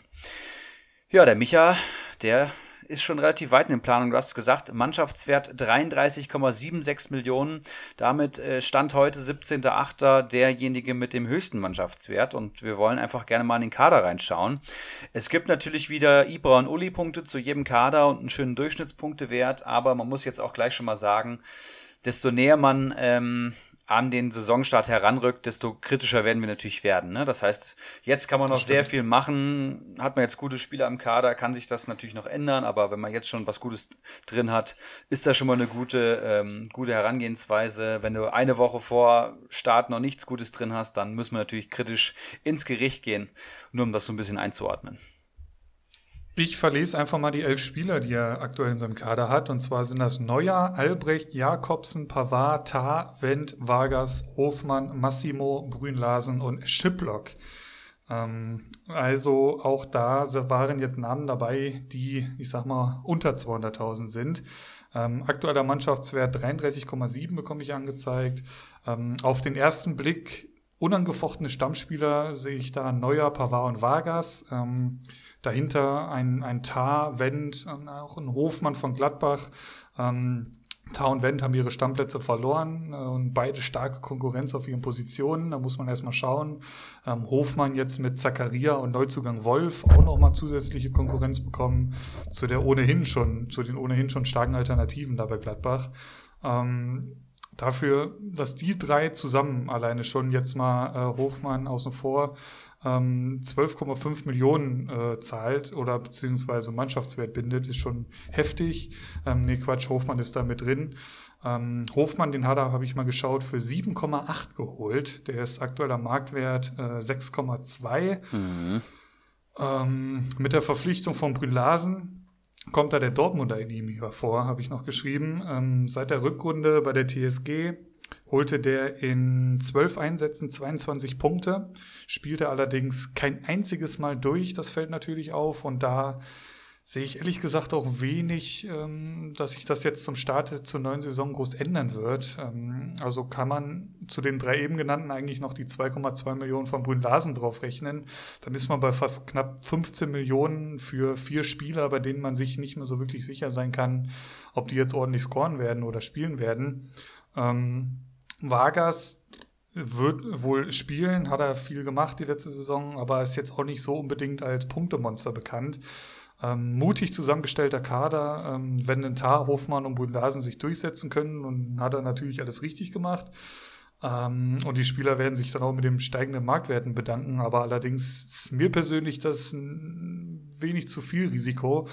Ja, der Micha, der ist schon relativ weit in den Planungen. Du hast gesagt, Mannschaftswert 33,76 Millionen. Damit äh, stand heute 17.8. derjenige mit dem höchsten Mannschaftswert. Und wir wollen einfach gerne mal in den Kader reinschauen. Es gibt natürlich wieder Ibra und Uli-Punkte zu jedem Kader und einen schönen Durchschnittspunktewert. Aber man muss jetzt auch gleich schon mal sagen, desto näher man ähm, an den Saisonstart heranrückt, desto kritischer werden wir natürlich werden. Ne? Das heißt, jetzt kann man noch sehr viel machen. Hat man jetzt gute Spieler im Kader, kann sich das natürlich noch ändern, aber wenn man jetzt schon was Gutes drin hat, ist das schon mal eine gute, ähm, gute Herangehensweise. Wenn du eine Woche vor Start noch nichts Gutes drin hast, dann müssen wir natürlich kritisch ins Gericht gehen, nur um das so ein bisschen einzuordnen. Ich verlese einfach mal die elf Spieler, die er aktuell in seinem Kader hat. Und zwar sind das Neuer, Albrecht, Jakobsen, Pavard, Tar, Wendt, Vargas, Hofmann, Massimo, Brünlasen und Schiplock. Ähm, also auch da waren jetzt Namen dabei, die, ich sag mal, unter 200.000 sind. Ähm, aktueller Mannschaftswert 33,7 bekomme ich angezeigt. Ähm, auf den ersten Blick unangefochtene Stammspieler sehe ich da Neuer, Pavard und Vargas. Ähm, Dahinter ein, ein Tar, Wendt, auch ein Hofmann von Gladbach. Ähm, Tar und Wendt haben ihre Stammplätze verloren äh, und beide starke Konkurrenz auf ihren Positionen. Da muss man erstmal schauen. Ähm, Hofmann jetzt mit Zakaria und Neuzugang Wolf auch nochmal zusätzliche Konkurrenz bekommen zu der ohnehin schon, zu den ohnehin schon starken Alternativen da bei Gladbach. Ähm, dafür, dass die drei zusammen alleine schon jetzt mal äh, Hofmann außen vor ähm, 12,5 Millionen äh, zahlt oder beziehungsweise Mannschaftswert bindet, ist schon heftig. Ähm, nee, Quatsch, Hofmann ist da mit drin. Ähm, Hofmann, den hat er, habe ich mal geschaut, für 7,8 geholt. Der ist aktueller Marktwert äh, 6,2. Mhm. Ähm, mit der Verpflichtung von Brülasen kommt da der Dortmunder in ihm hervor, habe ich noch geschrieben. Ähm, seit der Rückrunde bei der TSG holte der in zwölf Einsätzen 22 Punkte, spielte allerdings kein einziges Mal durch, das fällt natürlich auf und da sehe ich ehrlich gesagt auch wenig, ähm, dass sich das jetzt zum Start zur neuen Saison groß ändern wird. Ähm, also kann man zu den drei eben genannten eigentlich noch die 2,2 Millionen von Brünn Larsen draufrechnen. Dann ist man bei fast knapp 15 Millionen für vier Spieler, bei denen man sich nicht mehr so wirklich sicher sein kann, ob die jetzt ordentlich scoren werden oder spielen werden. Ähm, Vargas wird wohl spielen, hat er viel gemacht die letzte Saison, aber ist jetzt auch nicht so unbedingt als Punktemonster bekannt. Ähm, mutig zusammengestellter Kader, ähm, wenn Tar, Hofmann und Bundasen sich durchsetzen können und hat er natürlich alles richtig gemacht. Ähm, und die Spieler werden sich dann auch mit dem steigenden Marktwerten bedanken, aber allerdings ist mir persönlich das ein wenig zu viel Risiko.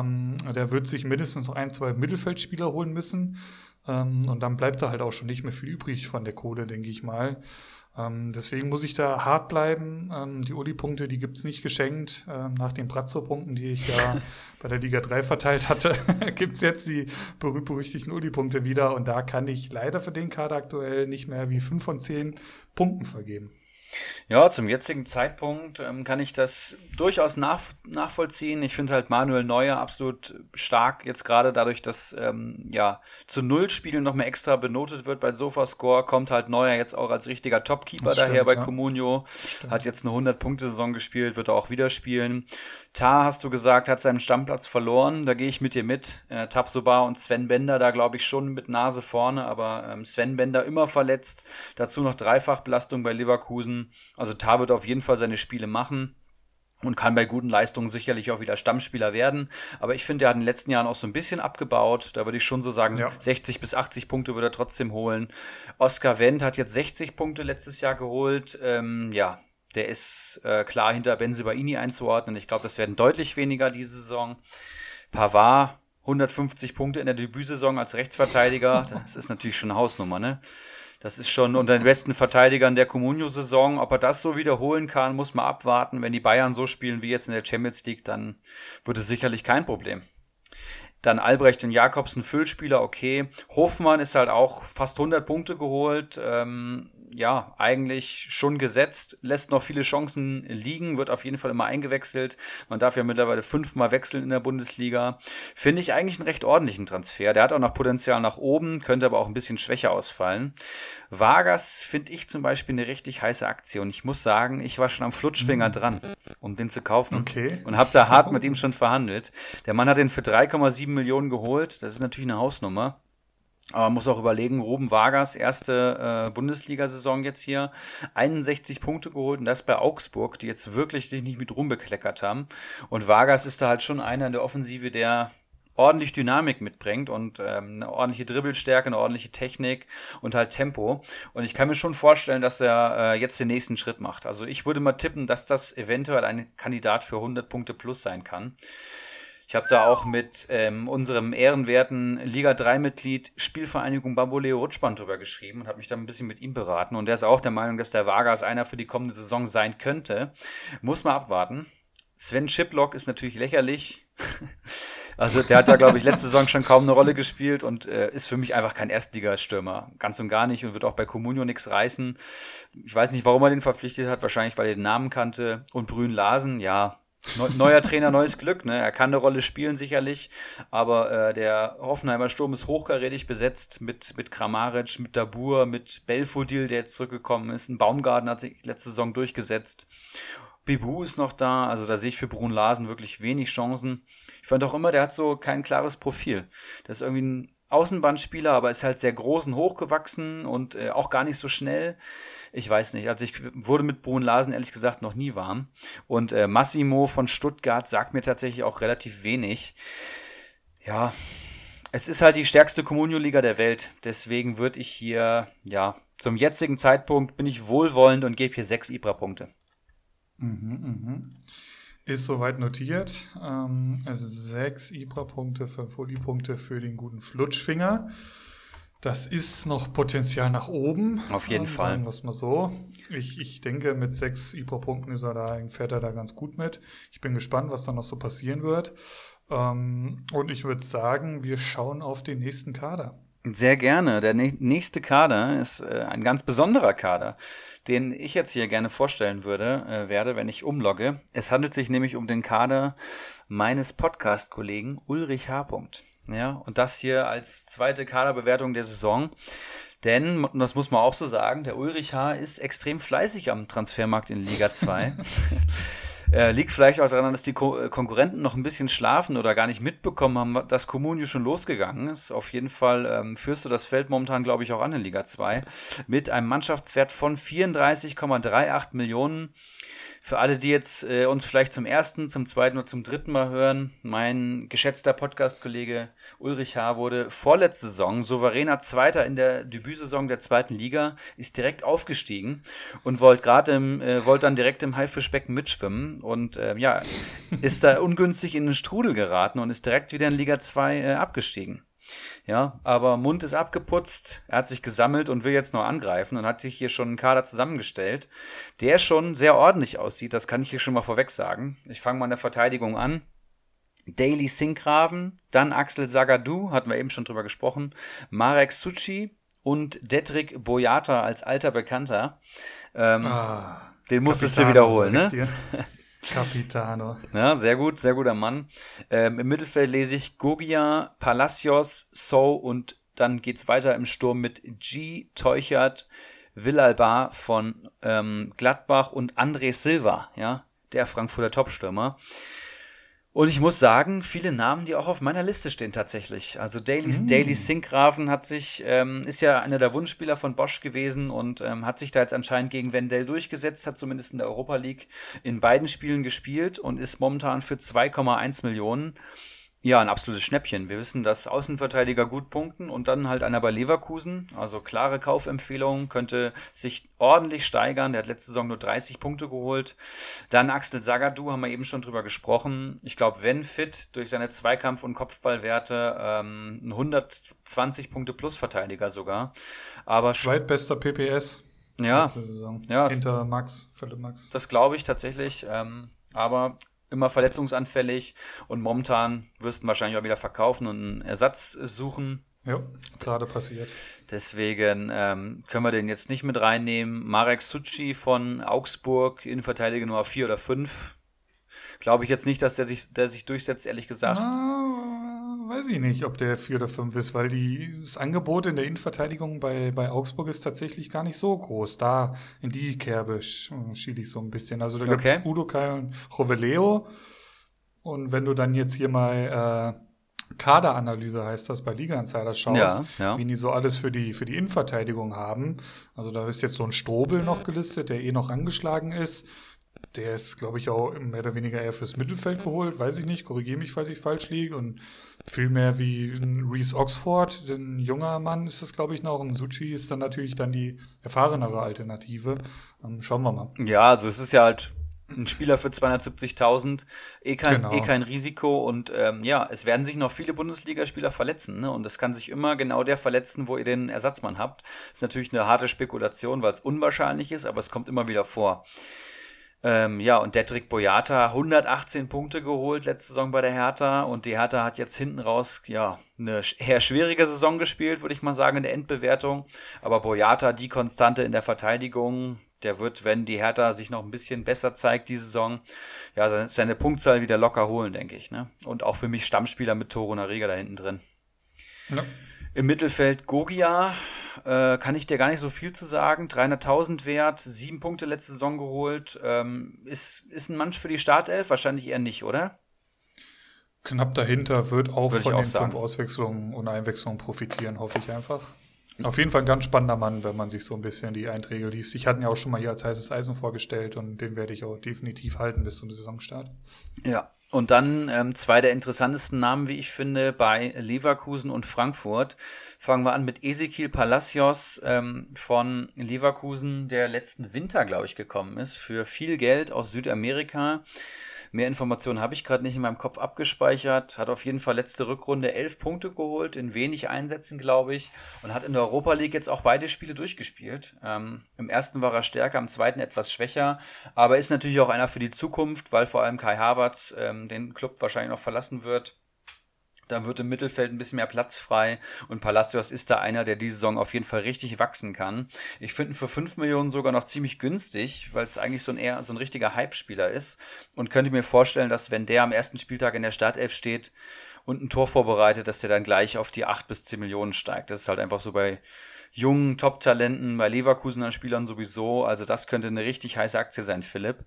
Ähm, der wird sich mindestens noch ein, zwei Mittelfeldspieler holen müssen. Ähm, und dann bleibt da halt auch schon nicht mehr viel übrig von der Kohle, denke ich mal. Ähm, deswegen muss ich da hart bleiben. Ähm, die Uli-Punkte, die gibt's nicht geschenkt. Ähm, nach den Brazzo-Punkten, die ich ja bei der Liga 3 verteilt hatte, gibt's jetzt die berühmt-berüchtigten Uli-Punkte wieder. Und da kann ich leider für den Kader aktuell nicht mehr wie 5 von 10 Punkten vergeben. Ja, zum jetzigen Zeitpunkt ähm, kann ich das durchaus nach, nachvollziehen. Ich finde halt Manuel Neuer absolut stark, jetzt gerade dadurch, dass ähm, ja zu Null-Spielen noch mehr extra benotet wird bei Sofascore, kommt halt Neuer jetzt auch als richtiger Topkeeper daher bei ja. Comunio. Hat jetzt eine 100-Punkte-Saison gespielt, wird er auch wieder spielen. Tar, hast du gesagt, hat seinen Stammplatz verloren. Da gehe ich mit dir mit. Äh, Tabsoba und Sven Bender da, glaube ich, schon mit Nase vorne, aber ähm, Sven Bender immer verletzt. Dazu noch Dreifachbelastung bei Leverkusen. Also Tar wird auf jeden Fall seine Spiele machen und kann bei guten Leistungen sicherlich auch wieder Stammspieler werden. Aber ich finde, er hat in den letzten Jahren auch so ein bisschen abgebaut. Da würde ich schon so sagen, ja. 60 bis 80 Punkte würde er trotzdem holen. Oscar Wendt hat jetzt 60 Punkte letztes Jahr geholt. Ähm, ja, der ist äh, klar hinter Benzibaini einzuordnen. Ich glaube, das werden deutlich weniger diese Saison. Pavard 150 Punkte in der Debütsaison als Rechtsverteidiger. Das ist natürlich schon eine Hausnummer, ne? Das ist schon unter den besten Verteidigern der Comunio-Saison. Ob er das so wiederholen kann, muss man abwarten. Wenn die Bayern so spielen wie jetzt in der Champions League, dann wird es sicherlich kein Problem. Dann Albrecht und Jakobsen Füllspieler, okay. Hofmann ist halt auch fast 100 Punkte geholt. Ähm, ja, eigentlich schon gesetzt, lässt noch viele Chancen liegen, wird auf jeden Fall immer eingewechselt. Man darf ja mittlerweile fünfmal wechseln in der Bundesliga. Finde ich eigentlich einen recht ordentlichen Transfer. Der hat auch noch Potenzial nach oben, könnte aber auch ein bisschen schwächer ausfallen. Vargas finde ich zum Beispiel eine richtig heiße Aktion. Ich muss sagen, ich war schon am Flutschfinger mhm. dran, um den zu kaufen. Okay. Und habe da hart mit ihm schon verhandelt. Der Mann hat den für 3,7 Millionen geholt. Das ist natürlich eine Hausnummer. Aber man muss auch überlegen, Ruben Vargas, erste äh, Bundesliga-Saison jetzt hier, 61 Punkte geholt und das bei Augsburg, die jetzt wirklich sich nicht mit rumbekleckert haben. Und Vargas ist da halt schon einer in der Offensive, der ordentlich Dynamik mitbringt und ähm, eine ordentliche Dribbelstärke, eine ordentliche Technik und halt Tempo. Und ich kann mir schon vorstellen, dass er äh, jetzt den nächsten Schritt macht. Also ich würde mal tippen, dass das eventuell ein Kandidat für 100 Punkte plus sein kann. Ich habe da auch mit ähm, unserem ehrenwerten Liga 3-Mitglied Spielvereinigung Bamboleo Rutschband drüber geschrieben und habe mich da ein bisschen mit ihm beraten. Und der ist auch der Meinung, dass der Vargas einer für die kommende Saison sein könnte. Muss man abwarten. Sven Chiplock ist natürlich lächerlich. Also der hat da, glaube ich, letzte Saison schon kaum eine Rolle gespielt und äh, ist für mich einfach kein Erstligastürmer. Ganz und gar nicht und wird auch bei Comunio nichts reißen. Ich weiß nicht, warum er den verpflichtet hat. Wahrscheinlich, weil er den Namen kannte. Und Brün Larsen, ja, Neuer Trainer, neues Glück. Ne? Er kann eine Rolle spielen sicherlich, aber äh, der Hoffenheimer Sturm ist hochkarätig besetzt mit, mit Kramaric, mit Dabur, mit Belfodil, der jetzt zurückgekommen ist. Ein Baumgarten hat sich letzte Saison durchgesetzt. Bibu ist noch da, also da sehe ich für Brun Larsen wirklich wenig Chancen. Ich fand auch immer, der hat so kein klares Profil. Das ist irgendwie ein Außenbandspieler, aber ist halt sehr groß und hochgewachsen und äh, auch gar nicht so schnell. Ich weiß nicht. Also ich wurde mit Brun Larsen ehrlich gesagt noch nie warm. Und äh, Massimo von Stuttgart sagt mir tatsächlich auch relativ wenig. Ja, es ist halt die stärkste Comunio-Liga der Welt. Deswegen würde ich hier, ja, zum jetzigen Zeitpunkt bin ich wohlwollend und gebe hier sechs Ibra-Punkte. Mhm, mh. Ist soweit notiert. Ähm, also sechs Ibra-Punkte, fünf Uli-Punkte für den guten Flutschfinger. Das ist noch Potenzial nach oben. Auf jeden Fall. Sagen wir es mal so. Ich, ich denke, mit sechs Ibra-Punkten ist er da, fährt er da ganz gut mit. Ich bin gespannt, was da noch so passieren wird. Ähm, und ich würde sagen, wir schauen auf den nächsten Kader. Sehr gerne. Der nächste Kader ist äh, ein ganz besonderer Kader, den ich jetzt hier gerne vorstellen würde, äh, werde, wenn ich umlogge. Es handelt sich nämlich um den Kader meines Podcast-Kollegen Ulrich H. Ja, und das hier als zweite Kaderbewertung der Saison. Denn, das muss man auch so sagen, der Ulrich H. ist extrem fleißig am Transfermarkt in Liga 2. Äh, liegt vielleicht auch daran, dass die Ko äh, Konkurrenten noch ein bisschen schlafen oder gar nicht mitbekommen haben, dass Comunio schon losgegangen ist. Auf jeden Fall ähm, führst du das Feld momentan, glaube ich, auch an in Liga 2 mit einem Mannschaftswert von 34,38 Millionen. Für alle, die jetzt äh, uns vielleicht zum ersten, zum zweiten oder zum dritten Mal hören, mein geschätzter Podcast-Kollege Ulrich H. wurde vorletzte Saison souveräner Zweiter in der Debütsaison der zweiten Liga, ist direkt aufgestiegen und wollte gerade im, äh, wollte dann direkt im Haifischbecken mitschwimmen und äh, ja, ist da ungünstig in den Strudel geraten und ist direkt wieder in Liga 2 äh, abgestiegen. Ja, aber Mund ist abgeputzt, er hat sich gesammelt und will jetzt noch angreifen und hat sich hier schon einen Kader zusammengestellt, der schon sehr ordentlich aussieht, das kann ich hier schon mal vorweg sagen. Ich fange mal in der Verteidigung an. Daily Sinkgraven, dann Axel Sagadou, hatten wir eben schon drüber gesprochen, Marek Suchi und Detrik Boyata als alter Bekannter. Ähm, ah, den musstest Capitano, du wiederholen, ne? Capitano. Ja, sehr gut, sehr guter Mann. Ähm, Im Mittelfeld lese ich Gogia, Palacios, So und dann geht's weiter im Sturm mit G, Teuchert, Villalba von ähm, Gladbach und André Silva, ja, der Frankfurter Topstürmer. Und ich muss sagen, viele Namen, die auch auf meiner Liste stehen tatsächlich. Also Daily, mm. Daily Sinkgraven hat sich, ähm, ist ja einer der Wunschspieler von Bosch gewesen und ähm, hat sich da jetzt anscheinend gegen Wendell durchgesetzt, hat zumindest in der Europa League in beiden Spielen gespielt und ist momentan für 2,1 Millionen ja, ein absolutes Schnäppchen. Wir wissen, dass Außenverteidiger gut punkten und dann halt einer bei Leverkusen. Also klare Kaufempfehlung, könnte sich ordentlich steigern. Der hat letzte Saison nur 30 Punkte geholt. Dann Axel Sagadou, haben wir eben schon drüber gesprochen. Ich glaube, wenn fit, durch seine Zweikampf- und Kopfballwerte ähm, ein 120 Punkte plus Verteidiger sogar. Aber Zweitbester PPS. Ja, ja hinter Max, Philipp Max. Das glaube ich tatsächlich. Ähm, aber immer verletzungsanfällig und momentan wirst du wahrscheinlich auch wieder verkaufen und einen Ersatz suchen. Ja, gerade passiert. Deswegen ähm, können wir den jetzt nicht mit reinnehmen. Marek Suchi von Augsburg, Innenverteidiger Nummer 4 oder 5. Glaube ich jetzt nicht, dass der sich, der sich durchsetzt, ehrlich gesagt. Na, weiß ich nicht, ob der 4 oder 5 ist, weil die, das Angebot in der Innenverteidigung bei, bei Augsburg ist tatsächlich gar nicht so groß. Da in die Kerbe schiele ich so ein bisschen. Also da okay. gibt es Udo Kai und Roveleo. Und wenn du dann jetzt hier mal äh, Kaderanalyse heißt das bei Liga Insider schaust, ja, ja. wie die so alles für die, für die Innenverteidigung haben. Also da ist jetzt so ein Strobel noch gelistet, der eh noch angeschlagen ist. Der ist, glaube ich, auch mehr oder weniger eher fürs Mittelfeld geholt. Weiß ich nicht, korrigiere mich, falls ich falsch liege. Und viel mehr wie ein Reese Oxford, ein junger Mann ist das, glaube ich, noch. Und Suchi ist dann natürlich dann die erfahrenere Alternative. Ähm, schauen wir mal. Ja, also es ist ja halt ein Spieler für 270.000, eh kein, genau. eh kein Risiko und ähm, ja, es werden sich noch viele Bundesligaspieler verletzen ne? und es kann sich immer genau der verletzen, wo ihr den Ersatzmann habt. Das ist natürlich eine harte Spekulation, weil es unwahrscheinlich ist, aber es kommt immer wieder vor. Ähm, ja, und Detrick Boyata 118 Punkte geholt letzte Saison bei der Hertha und die Hertha hat jetzt hinten raus, ja, eine eher schwierige Saison gespielt, würde ich mal sagen, in der Endbewertung. Aber Boyata, die Konstante in der Verteidigung, der wird, wenn die Hertha sich noch ein bisschen besser zeigt, die Saison, ja, seine Punktzahl wieder locker holen, denke ich. Ne? Und auch für mich Stammspieler mit Toro Nariga da hinten drin. Ja. Im Mittelfeld Gogia, äh, kann ich dir gar nicht so viel zu sagen. 300.000 wert, sieben Punkte letzte Saison geholt. Ähm, ist, ist ein Mann für die Startelf? Wahrscheinlich eher nicht, oder? Knapp dahinter wird auch Würde von den sagen. fünf Auswechslungen und Einwechslungen profitieren, hoffe ich einfach. Auf jeden Fall ein ganz spannender Mann, wenn man sich so ein bisschen die Einträge liest. Ich hatte ihn ja auch schon mal hier als heißes Eisen vorgestellt und den werde ich auch definitiv halten bis zum Saisonstart. Ja, und dann ähm, zwei der interessantesten Namen, wie ich finde, bei Leverkusen und Frankfurt. Fangen wir an mit Ezekiel Palacios ähm, von Leverkusen, der letzten Winter, glaube ich, gekommen ist, für viel Geld aus Südamerika. Mehr Informationen habe ich gerade nicht in meinem Kopf abgespeichert. Hat auf jeden Fall letzte Rückrunde elf Punkte geholt, in wenig Einsätzen, glaube ich. Und hat in der Europa League jetzt auch beide Spiele durchgespielt. Ähm, Im ersten war er stärker, im zweiten etwas schwächer. Aber ist natürlich auch einer für die Zukunft, weil vor allem Kai Havertz ähm, den Club wahrscheinlich noch verlassen wird. Da wird im Mittelfeld ein bisschen mehr Platz frei und Palacios ist da einer, der diese Saison auf jeden Fall richtig wachsen kann. Ich finde ihn für 5 Millionen sogar noch ziemlich günstig, weil es eigentlich so ein eher so ein richtiger Hype-Spieler ist und könnte mir vorstellen, dass wenn der am ersten Spieltag in der Startelf steht und ein Tor vorbereitet, dass der dann gleich auf die 8 bis 10 Millionen steigt. Das ist halt einfach so bei jungen Top-Talenten, bei Leverkusener Spielern sowieso. Also das könnte eine richtig heiße Aktie sein, Philipp.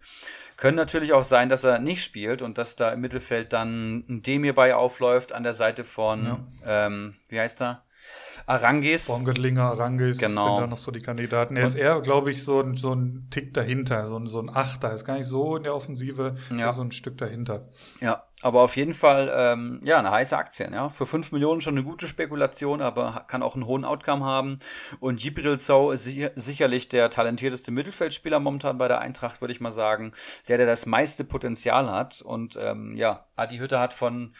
Können natürlich auch sein, dass er nicht spielt und dass da im Mittelfeld dann ein Demir bei aufläuft an der Seite von, ja. ähm, wie heißt er? Arangis. Baumgartlinger, Arangis genau. sind da noch so die Kandidaten. Er ist eher, glaube ich, so, so ein Tick dahinter, so, so ein Achter. Ist gar nicht so in der Offensive, ja. so ein Stück dahinter. Ja, aber auf jeden Fall, ähm, ja, eine heiße Aktie. Ja? Für 5 Millionen schon eine gute Spekulation, aber kann auch einen hohen Outcome haben. Und Jibril Sow ist sicher, sicherlich der talentierteste Mittelfeldspieler momentan bei der Eintracht, würde ich mal sagen. Der, der das meiste Potenzial hat. Und ähm, ja, Adi Hütte hat von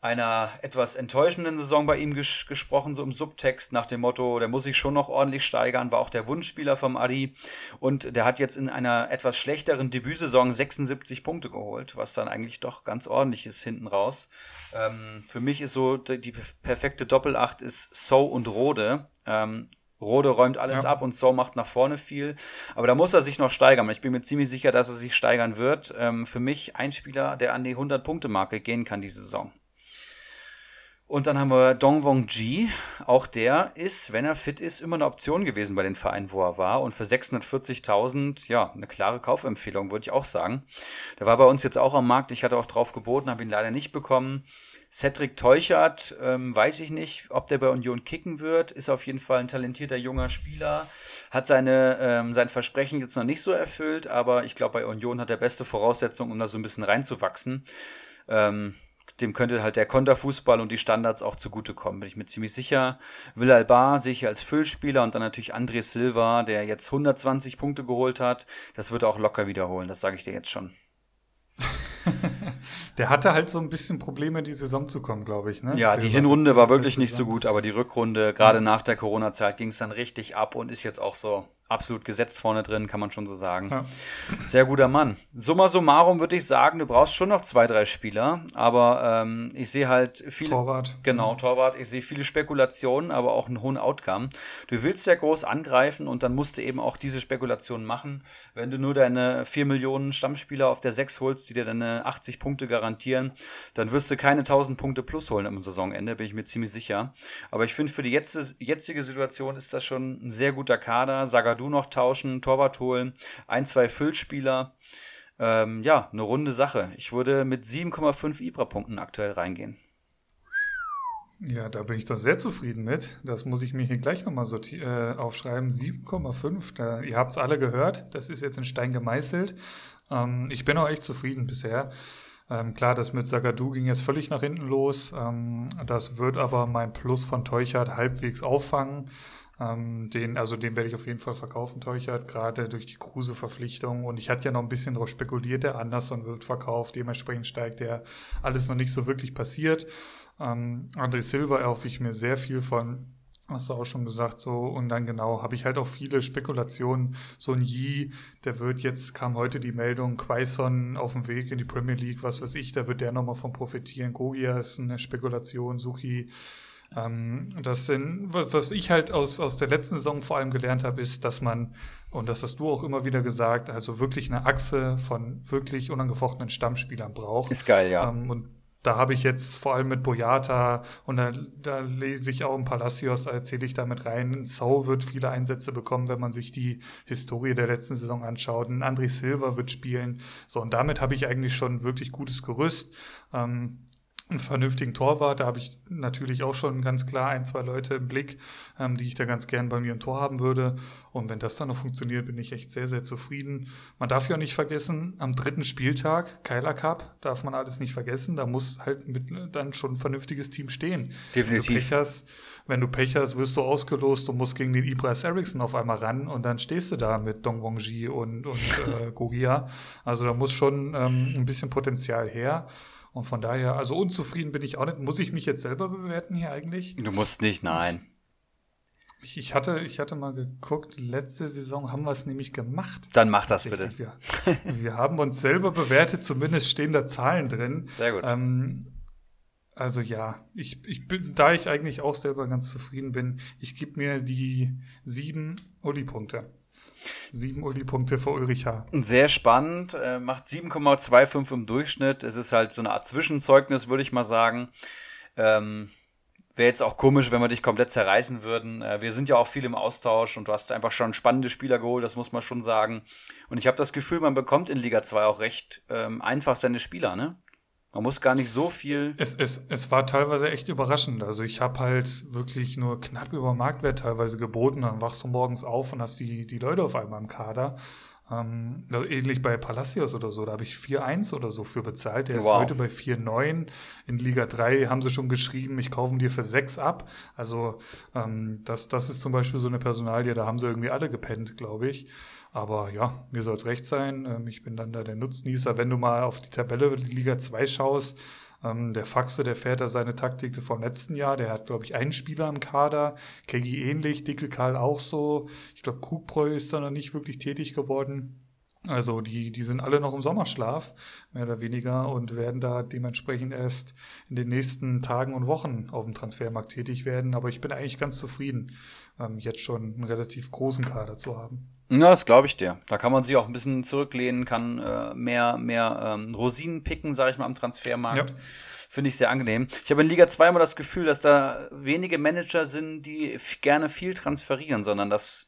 einer etwas enttäuschenden Saison bei ihm ges gesprochen, so im Subtext nach dem Motto, der muss sich schon noch ordentlich steigern, war auch der Wunschspieler vom Adi und der hat jetzt in einer etwas schlechteren Debütsaison 76 Punkte geholt, was dann eigentlich doch ganz ordentlich ist hinten raus. Ähm, für mich ist so die, perfekte Doppelacht ist So und Rode. Ähm, Rode räumt alles ja. ab und So macht nach vorne viel. Aber da muss er sich noch steigern. Ich bin mir ziemlich sicher, dass er sich steigern wird. Ähm, für mich ein Spieler, der an die 100-Punkte-Marke gehen kann diese Saison. Und dann haben wir Dong Wong Ji. Auch der ist, wenn er fit ist, immer eine Option gewesen bei den Vereinen, wo er war. Und für 640.000, ja, eine klare Kaufempfehlung, würde ich auch sagen. Der war bei uns jetzt auch am Markt. Ich hatte auch drauf geboten, habe ihn leider nicht bekommen. Cedric Teuchert, ähm, weiß ich nicht, ob der bei Union kicken wird. Ist auf jeden Fall ein talentierter junger Spieler. Hat seine, ähm, sein Versprechen jetzt noch nicht so erfüllt, aber ich glaube, bei Union hat er beste Voraussetzungen, um da so ein bisschen reinzuwachsen. Ähm, dem könnte halt der Konterfußball und die Standards auch zugutekommen, bin ich mir ziemlich sicher. Will Alba sehe ich als Füllspieler und dann natürlich André Silva, der jetzt 120 Punkte geholt hat. Das wird er auch locker wiederholen, das sage ich dir jetzt schon. der hatte halt so ein bisschen Probleme, in die Saison zu kommen, glaube ich. Ne? Ja, die Hinrunde war wirklich nicht so gut, aber die Rückrunde, gerade ja. nach der Corona-Zeit, ging es dann richtig ab und ist jetzt auch so absolut gesetzt vorne drin, kann man schon so sagen. Ja. Sehr guter Mann. Summa summarum würde ich sagen, du brauchst schon noch zwei, drei Spieler, aber ähm, ich sehe halt viele. Torwart. Genau, Torwart. Ich sehe viele Spekulationen, aber auch einen hohen Outcome. Du willst ja groß angreifen und dann musst du eben auch diese Spekulationen machen. Wenn du nur deine vier Millionen Stammspieler auf der sechs holst, die dir deine 80 Punkte garantieren, dann wirst du keine 1000 Punkte plus holen am Saisonende, bin ich mir ziemlich sicher. Aber ich finde, für die jetzige Situation ist das schon ein sehr guter Kader. Sagadou du noch tauschen, Torwart holen, ein, zwei Füllspieler. Ähm, ja, eine runde Sache. Ich würde mit 7,5 Ibra-Punkten aktuell reingehen. Ja, da bin ich doch sehr zufrieden mit. Das muss ich mir hier gleich nochmal äh, aufschreiben. 7,5. Ihr habt es alle gehört. Das ist jetzt in Stein gemeißelt. Ähm, ich bin auch echt zufrieden bisher. Ähm, klar, das mit Sagadu ging jetzt völlig nach hinten los. Ähm, das wird aber mein Plus von Teuchert halbwegs auffangen. Ähm, den, also den werde ich auf jeden Fall verkaufen, Teuchert, gerade durch die Kruse-Verpflichtung. Und ich hatte ja noch ein bisschen darauf spekuliert, der Anderson wird verkauft, dementsprechend steigt der alles noch nicht so wirklich passiert. Ähm, André Silva erhoffe ich mir sehr viel von. Hast du auch schon gesagt, so, und dann genau, habe ich halt auch viele Spekulationen. So ein Yi, der wird jetzt, kam heute die Meldung, Quaison auf dem Weg in die Premier League, was weiß ich, da wird der nochmal von profitieren. Gogia ist eine Spekulation, Suchi ähm, das sind, was, ich halt aus, aus der letzten Saison vor allem gelernt habe, ist, dass man, und das hast du auch immer wieder gesagt, also wirklich eine Achse von wirklich unangefochtenen Stammspielern braucht. Ist geil, ja. Ähm, und da habe ich jetzt vor allem mit Boyata und da, da lese ich auch ein Palacios, erzähle ich damit rein. Sau wird viele Einsätze bekommen, wenn man sich die Historie der letzten Saison anschaut. Ein André Silva wird spielen. So, und damit habe ich eigentlich schon wirklich gutes Gerüst. Ähm, einen vernünftigen Torwart. Da habe ich natürlich auch schon ganz klar ein, zwei Leute im Blick, ähm, die ich da ganz gern bei mir im Tor haben würde. Und wenn das dann noch funktioniert, bin ich echt sehr, sehr zufrieden. Man darf ja auch nicht vergessen, am dritten Spieltag, Keiler Cup, darf man alles nicht vergessen. Da muss halt mit, dann schon ein vernünftiges Team stehen. Definitiv. Wenn du Pech hast, wenn du Pech hast wirst du ausgelost und musst gegen den Ibras Eriksson auf einmal ran und dann stehst du da mit Dong Wongji und, und äh, Gogia. Also da muss schon ähm, ein bisschen Potenzial her. Und von daher, also unzufrieden bin ich auch nicht. Muss ich mich jetzt selber bewerten hier eigentlich? Du musst nicht, nein. Ich, ich, hatte, ich hatte mal geguckt, letzte Saison haben wir es nämlich gemacht. Dann mach das bitte. Wir, wir haben uns selber bewertet, zumindest stehen da Zahlen drin. Sehr gut. Ähm, Also ja, ich, ich bin, da ich eigentlich auch selber ganz zufrieden bin, ich gebe mir die sieben Uli-Punkte. Sieben Uli-Punkte für Ulrich H. Sehr spannend, äh, macht 7,25 im Durchschnitt. Es ist halt so eine Art Zwischenzeugnis, würde ich mal sagen. Ähm, Wäre jetzt auch komisch, wenn wir dich komplett zerreißen würden. Äh, wir sind ja auch viel im Austausch und du hast einfach schon spannende Spieler geholt, das muss man schon sagen. Und ich habe das Gefühl, man bekommt in Liga 2 auch recht ähm, einfach seine Spieler, ne? Man muss gar nicht so viel. Es, es, es war teilweise echt überraschend. Also ich habe halt wirklich nur knapp über Marktwert teilweise geboten. Dann wachst du morgens auf und hast die, die Leute auf einmal im Kader. Ähm, also ähnlich bei Palacios oder so, da habe ich 4-1 oder so für bezahlt. Der wow. ist heute bei 4-9. In Liga 3 haben sie schon geschrieben, ich kaufe dir für 6 ab. Also ähm, das, das ist zum Beispiel so eine Personalie, da haben sie irgendwie alle gepennt, glaube ich. Aber ja, mir soll es recht sein. Ähm, ich bin dann da der Nutznießer. Wenn du mal auf die Tabelle Liga 2 schaust, ähm, der Faxe, der fährt da seine Taktik vom letzten Jahr. Der hat, glaube ich, einen Spieler im Kader. Kegi ähnlich, Dickel Karl auch so. Ich glaube, Krugbräu ist da noch nicht wirklich tätig geworden. Also die, die sind alle noch im Sommerschlaf, mehr oder weniger, und werden da dementsprechend erst in den nächsten Tagen und Wochen auf dem Transfermarkt tätig werden. Aber ich bin eigentlich ganz zufrieden, ähm, jetzt schon einen relativ großen Kader zu haben. Ja, das glaube ich dir. Da kann man sich auch ein bisschen zurücklehnen, kann äh, mehr, mehr ähm, Rosinen picken, sage ich mal, am Transfermarkt. Ja. Finde ich sehr angenehm. Ich habe in Liga 2 immer das Gefühl, dass da wenige Manager sind, die gerne viel transferieren, sondern dass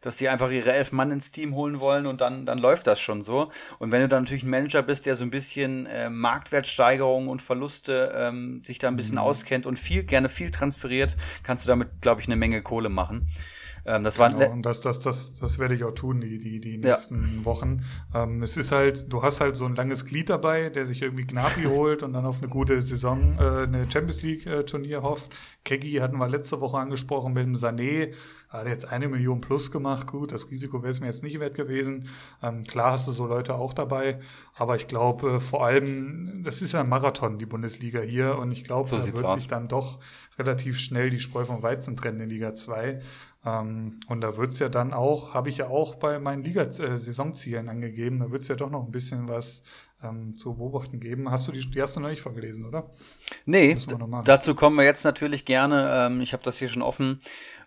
dass sie einfach ihre elf Mann ins Team holen wollen und dann, dann läuft das schon so. Und wenn du dann natürlich ein Manager bist, der so ein bisschen äh, Marktwertsteigerungen und Verluste ähm, sich da ein bisschen mhm. auskennt und viel, gerne viel transferiert, kannst du damit, glaube ich, eine Menge Kohle machen. Ähm, das genau, war und das, das, das, das werde ich auch tun, die, die, die nächsten ja. Wochen. Ähm, es ist halt, du hast halt so ein langes Glied dabei, der sich irgendwie Gnabry holt und dann auf eine gute Saison, äh, eine Champions League äh, Turnier hofft. Keggy hatten wir letzte Woche angesprochen mit dem Sané, hat jetzt eine Million plus gemacht. Gut, das Risiko wäre es mir jetzt nicht wert gewesen. Ähm, klar hast du so Leute auch dabei, aber ich glaube äh, vor allem, das ist ja ein Marathon, die Bundesliga hier und ich glaube, so da wird aus. sich dann doch relativ schnell die Spreu vom Weizen trennen in Liga 2. Ähm, und da wird es ja dann auch, habe ich ja auch bei meinen Liga-Saisonzielen angegeben, da wird es ja doch noch ein bisschen was ähm, zu beobachten geben. Hast du die, die hast du noch nicht vorgelesen, oder? Nee, dazu kommen wir jetzt natürlich gerne. Ähm, ich habe das hier schon offen.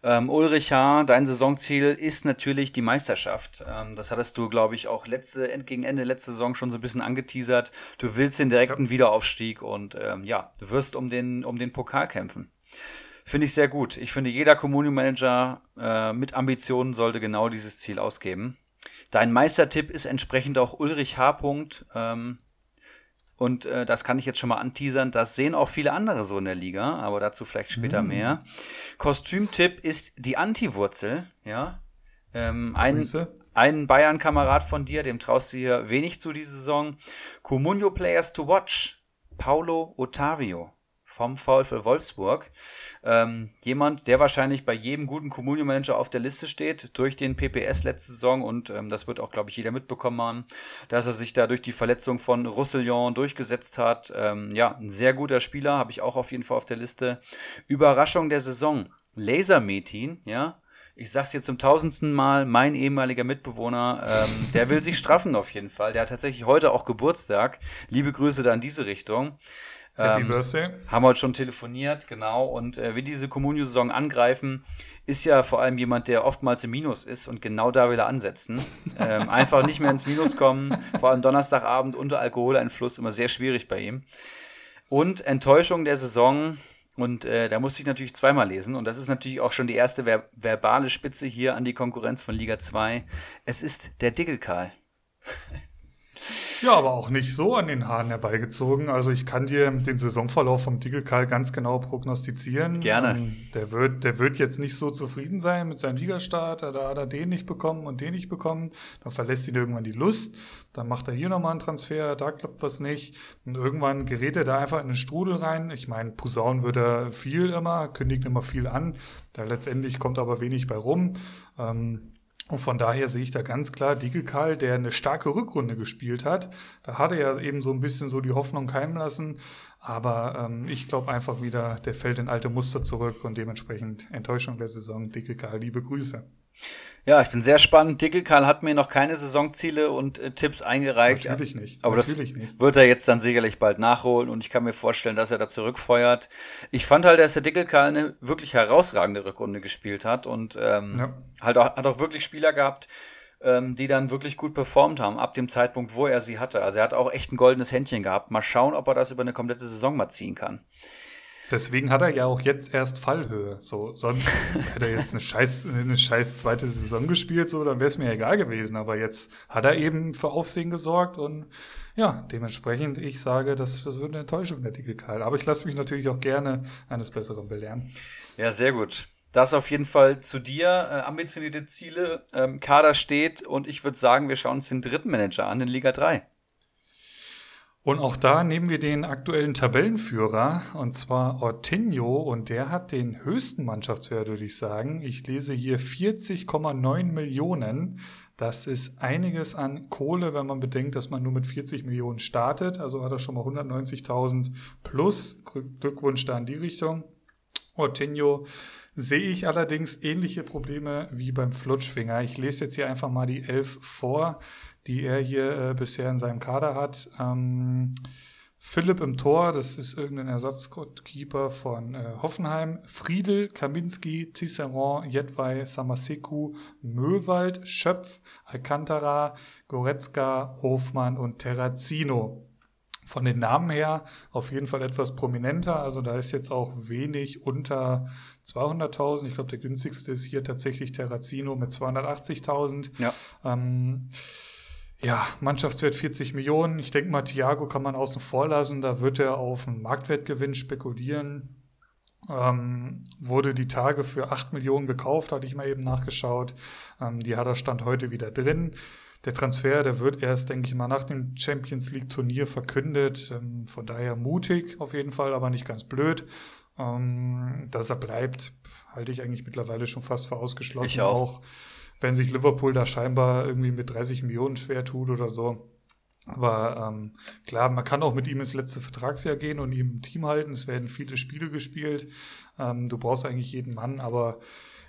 Ähm, Ulrich H., dein Saisonziel ist natürlich die Meisterschaft. Ähm, das hattest du, glaube ich, auch letzte, gegen Ende letzte Saison schon so ein bisschen angeteasert. Du willst den direkten ja. Wiederaufstieg und ähm, ja, du wirst um den, um den Pokal kämpfen. Finde ich sehr gut. Ich finde, jeder Community Manager äh, mit Ambitionen sollte genau dieses Ziel ausgeben. Dein Meistertipp ist entsprechend auch Ulrich H. Ähm, und äh, das kann ich jetzt schon mal anteasern. Das sehen auch viele andere so in der Liga, aber dazu vielleicht später mm. mehr. Kostümtipp ist die Anti-Wurzel. Ja. Ähm, ein, ein Bayern-Kamerad von dir, dem traust du hier wenig zu diese Saison. Comunio Players to Watch. Paulo Ottavio vom VfL Wolfsburg. Ähm, jemand, der wahrscheinlich bei jedem guten Communio-Manager auf der Liste steht, durch den PPS letzte Saison und ähm, das wird auch, glaube ich, jeder mitbekommen haben, dass er sich da durch die Verletzung von Roussillon durchgesetzt hat. Ähm, ja, ein sehr guter Spieler, habe ich auch auf jeden Fall auf der Liste. Überraschung der Saison. Lasermetin, ja, ich sag's jetzt zum tausendsten Mal, mein ehemaliger Mitbewohner, ähm, der will sich straffen auf jeden Fall. Der hat tatsächlich heute auch Geburtstag. Liebe Grüße da in diese Richtung. Happy ähm, Birthday. Haben wir heute schon telefoniert, genau. Und äh, wie diese Communio-Saison angreifen, ist ja vor allem jemand, der oftmals im Minus ist und genau da will er ansetzen. ähm, einfach nicht mehr ins Minus kommen, vor allem Donnerstagabend unter Alkoholeinfluss, immer sehr schwierig bei ihm. Und Enttäuschung der Saison, und äh, da musste ich natürlich zweimal lesen. Und das ist natürlich auch schon die erste ver verbale Spitze hier an die Konkurrenz von Liga 2. Es ist der Dickelkarl. Ja, aber auch nicht so an den Haaren herbeigezogen. Also ich kann dir den Saisonverlauf vom Tiggelkal ganz genau prognostizieren. Gerne. Ähm, der wird, der wird jetzt nicht so zufrieden sein mit seinem Ligastart. Da hat er den nicht bekommen und den nicht bekommen. Dann verlässt ihn irgendwann die Lust. Dann macht er hier nochmal einen Transfer, da klappt was nicht. Und irgendwann gerät er da einfach in den Strudel rein. Ich meine, Posaunen wird er viel immer, kündigt immer viel an. Da letztendlich kommt aber wenig bei rum. Ähm, und von daher sehe ich da ganz klar Dickelkarl, der eine starke Rückrunde gespielt hat. Da hat er ja eben so ein bisschen so die Hoffnung keimen lassen. Aber ähm, ich glaube einfach wieder, der fällt in alte Muster zurück und dementsprechend Enttäuschung der Saison. Dickelkarl, liebe Grüße. Ja, ich bin sehr spannend. Dickelkarl hat mir noch keine Saisonziele und äh, Tipps eingereicht. Natürlich nicht. Aber Natürlich das nicht. wird er jetzt dann sicherlich bald nachholen und ich kann mir vorstellen, dass er da zurückfeuert. Ich fand halt, dass der Dickelkarl eine wirklich herausragende Rückrunde gespielt hat und ähm, Ja. halt auch, hat auch wirklich Spieler gehabt, ähm, die dann wirklich gut performt haben, ab dem Zeitpunkt, wo er sie hatte. Also er hat auch echt ein goldenes Händchen gehabt. Mal schauen, ob er das über eine komplette Saison mal ziehen kann. Deswegen hat er ja auch jetzt erst Fallhöhe. So, sonst hätte er jetzt eine scheiß, eine scheiß zweite Saison gespielt, so, dann wäre es mir egal gewesen. Aber jetzt hat er eben für Aufsehen gesorgt und ja, dementsprechend, ich sage, das, das wird eine Enttäuschung, der Dicke Karl. Aber ich lasse mich natürlich auch gerne eines Besseren belehren. Ja, sehr gut. Das auf jeden Fall zu dir. Äh, ambitionierte Ziele. Ähm, Kader steht und ich würde sagen, wir schauen uns den dritten Manager an in Liga 3. Und auch da nehmen wir den aktuellen Tabellenführer, und zwar Ortinho, und der hat den höchsten Mannschaftswert, würde ich sagen. Ich lese hier 40,9 Millionen. Das ist einiges an Kohle, wenn man bedenkt, dass man nur mit 40 Millionen startet. Also hat er schon mal 190.000 plus. Glückwunsch da in die Richtung. Ortinho sehe ich allerdings ähnliche Probleme wie beim Flutschfinger. Ich lese jetzt hier einfach mal die elf vor, die er hier äh, bisher in seinem Kader hat. Ähm, Philipp im Tor, das ist irgendein Ersatzkeeper von äh, Hoffenheim. Friedel, Kaminski, Tisserand, Jedwai, Samaseku, Möwald, Schöpf, Alcantara, Goretzka, Hofmann und Terrazino von den Namen her auf jeden Fall etwas prominenter. Also da ist jetzt auch wenig unter 200.000. Ich glaube, der günstigste ist hier tatsächlich Terrazino mit 280.000. Ja. Ähm, ja, Mannschaftswert 40 Millionen. Ich denke mal, Thiago kann man außen vor lassen. Da wird er auf einen Marktwertgewinn spekulieren. Ähm, wurde die Tage für 8 Millionen gekauft, hatte ich mal eben nachgeschaut. Ähm, die hat er Stand heute wieder drin. Der Transfer, der wird erst, denke ich mal, nach dem Champions League Turnier verkündet. Ähm, von daher mutig auf jeden Fall, aber nicht ganz blöd. Ähm, dass er bleibt, halte ich eigentlich mittlerweile schon fast für ausgeschlossen. Ich auch. Wenn sich Liverpool da scheinbar irgendwie mit 30 Millionen schwer tut oder so. Aber ähm, klar, man kann auch mit ihm ins letzte Vertragsjahr gehen und ihm im Team halten. Es werden viele Spiele gespielt. Ähm, du brauchst eigentlich jeden Mann, aber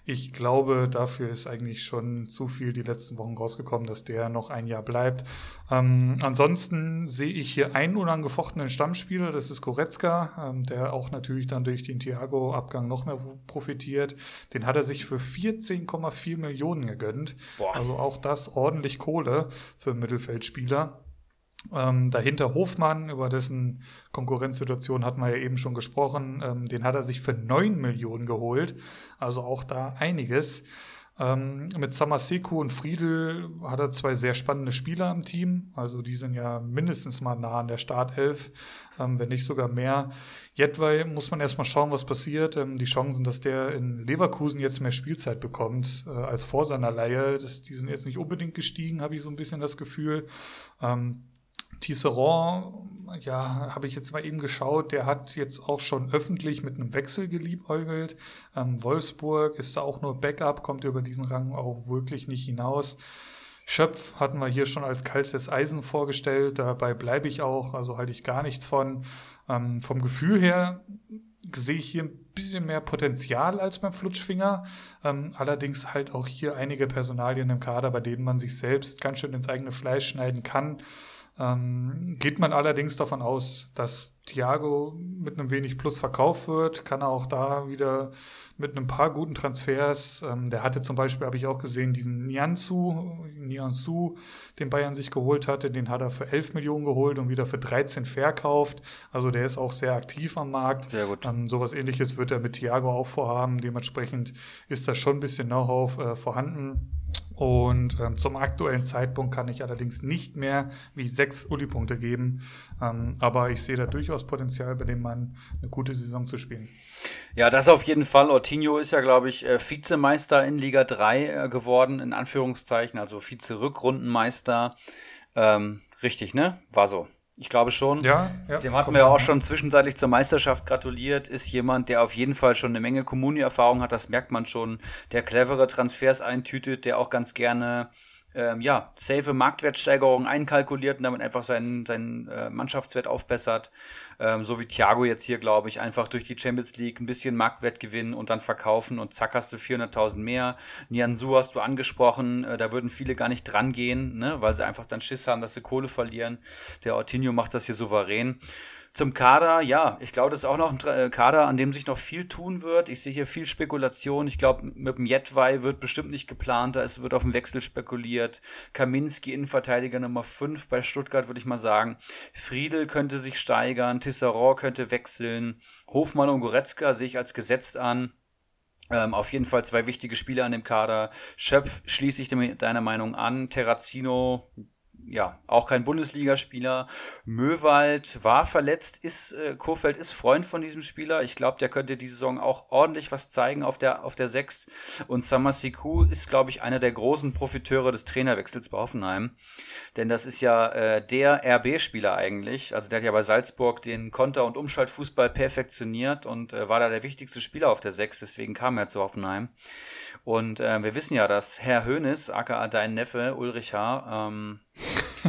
ich glaube, dafür ist eigentlich schon zu viel die letzten Wochen rausgekommen, dass der noch ein Jahr bleibt. Ähm, ansonsten sehe ich hier einen unangefochtenen Stammspieler, das ist Goretzka, ähm, der auch natürlich dann durch den Thiago-Abgang noch mehr profitiert. Den hat er sich für 14,4 Millionen gegönnt. Boah. Also auch das ordentlich Kohle für Mittelfeldspieler. Ähm, dahinter Hofmann, über dessen Konkurrenzsituation hatten wir ja eben schon gesprochen. Ähm, den hat er sich für 9 Millionen geholt. Also auch da einiges. Ähm, mit Samaseku und Friedel hat er zwei sehr spannende Spieler im Team. Also die sind ja mindestens mal nah an der Startelf, ähm, wenn nicht sogar mehr. Jedwai muss man erstmal schauen, was passiert. Ähm, die Chancen, dass der in Leverkusen jetzt mehr Spielzeit bekommt äh, als vor seiner Leihe, das, die sind jetzt nicht unbedingt gestiegen, habe ich so ein bisschen das Gefühl. Ähm, Tisserand, ja, habe ich jetzt mal eben geschaut, der hat jetzt auch schon öffentlich mit einem Wechsel geliebäugelt. Ähm, Wolfsburg ist da auch nur Backup, kommt über diesen Rang auch wirklich nicht hinaus. Schöpf hatten wir hier schon als kaltes Eisen vorgestellt, dabei bleibe ich auch, also halte ich gar nichts von. Ähm, vom Gefühl her sehe ich hier ein bisschen mehr Potenzial als beim Flutschfinger. Ähm, allerdings halt auch hier einige Personalien im Kader, bei denen man sich selbst ganz schön ins eigene Fleisch schneiden kann. Ähm, geht man allerdings davon aus, dass Thiago mit einem wenig Plus verkauft wird, kann er auch da wieder mit ein paar guten Transfers, ähm, der hatte zum Beispiel, habe ich auch gesehen, diesen Nianzu, Nianzu, den Bayern sich geholt hatte, den hat er für 11 Millionen geholt und wieder für 13 verkauft. Also der ist auch sehr aktiv am Markt. Sehr gut. Ähm, sowas ähnliches wird er mit Thiago auch vorhaben. Dementsprechend ist da schon ein bisschen Know-how äh, vorhanden. Und ähm, zum aktuellen Zeitpunkt kann ich allerdings nicht mehr wie sechs Uli-Punkte geben. Ähm, aber ich sehe da durchaus Potenzial, bei dem Mann eine gute Saison zu spielen. Ja, das auf jeden Fall. Ortinho ist ja, glaube ich, äh, Vizemeister in Liga 3 äh, geworden, in Anführungszeichen, also Vize-Rückrundenmeister. Ähm, richtig, ne? War so. Ich glaube schon. Ja, ja Dem hatten wir ja auch schon zwischenzeitlich zur Meisterschaft gratuliert. Ist jemand, der auf jeden Fall schon eine Menge Kommuni-Erfahrung hat. Das merkt man schon. Der clevere Transfers eintütet, der auch ganz gerne ähm, ja, safe Marktwertsteigerung einkalkuliert und damit einfach seinen, seinen äh, Mannschaftswert aufbessert. Ähm, so wie Thiago jetzt hier, glaube ich, einfach durch die Champions League ein bisschen Marktwert gewinnen und dann verkaufen und zack hast du 400.000 mehr. Nianzu hast du angesprochen, äh, da würden viele gar nicht dran gehen, ne, weil sie einfach dann Schiss haben, dass sie Kohle verlieren. Der Ortinho macht das hier souverän. Zum Kader, ja, ich glaube, das ist auch noch ein äh, Kader, an dem sich noch viel tun wird. Ich sehe hier viel Spekulation. Ich glaube, mit dem Jetwei wird bestimmt nicht geplant. Es wird auf dem Wechsel spekuliert. Kaminski, Innenverteidiger Nummer 5 bei Stuttgart, würde ich mal sagen. Friedel könnte sich steigern. Tisserand könnte wechseln. Hofmann und Goretzka sehe ich als gesetzt an. Ähm, auf jeden Fall zwei wichtige Spieler an dem Kader. Schöpf schließe ich deiner Meinung an. Terrazino, ja, auch kein Bundesligaspieler. Möwald war verletzt, ist, äh, Kurfeld ist Freund von diesem Spieler. Ich glaube, der könnte diese Saison auch ordentlich was zeigen auf der, auf der 6. Und Samasiku ist, glaube ich, einer der großen Profiteure des Trainerwechsels bei Hoffenheim. Denn das ist ja äh, der RB-Spieler eigentlich. Also der hat ja bei Salzburg den Konter- und Umschaltfußball perfektioniert und äh, war da der wichtigste Spieler auf der 6. Deswegen kam er zu Hoffenheim. Und äh, wir wissen ja, dass Herr Hönes, aka dein Neffe Ulrich H., ähm,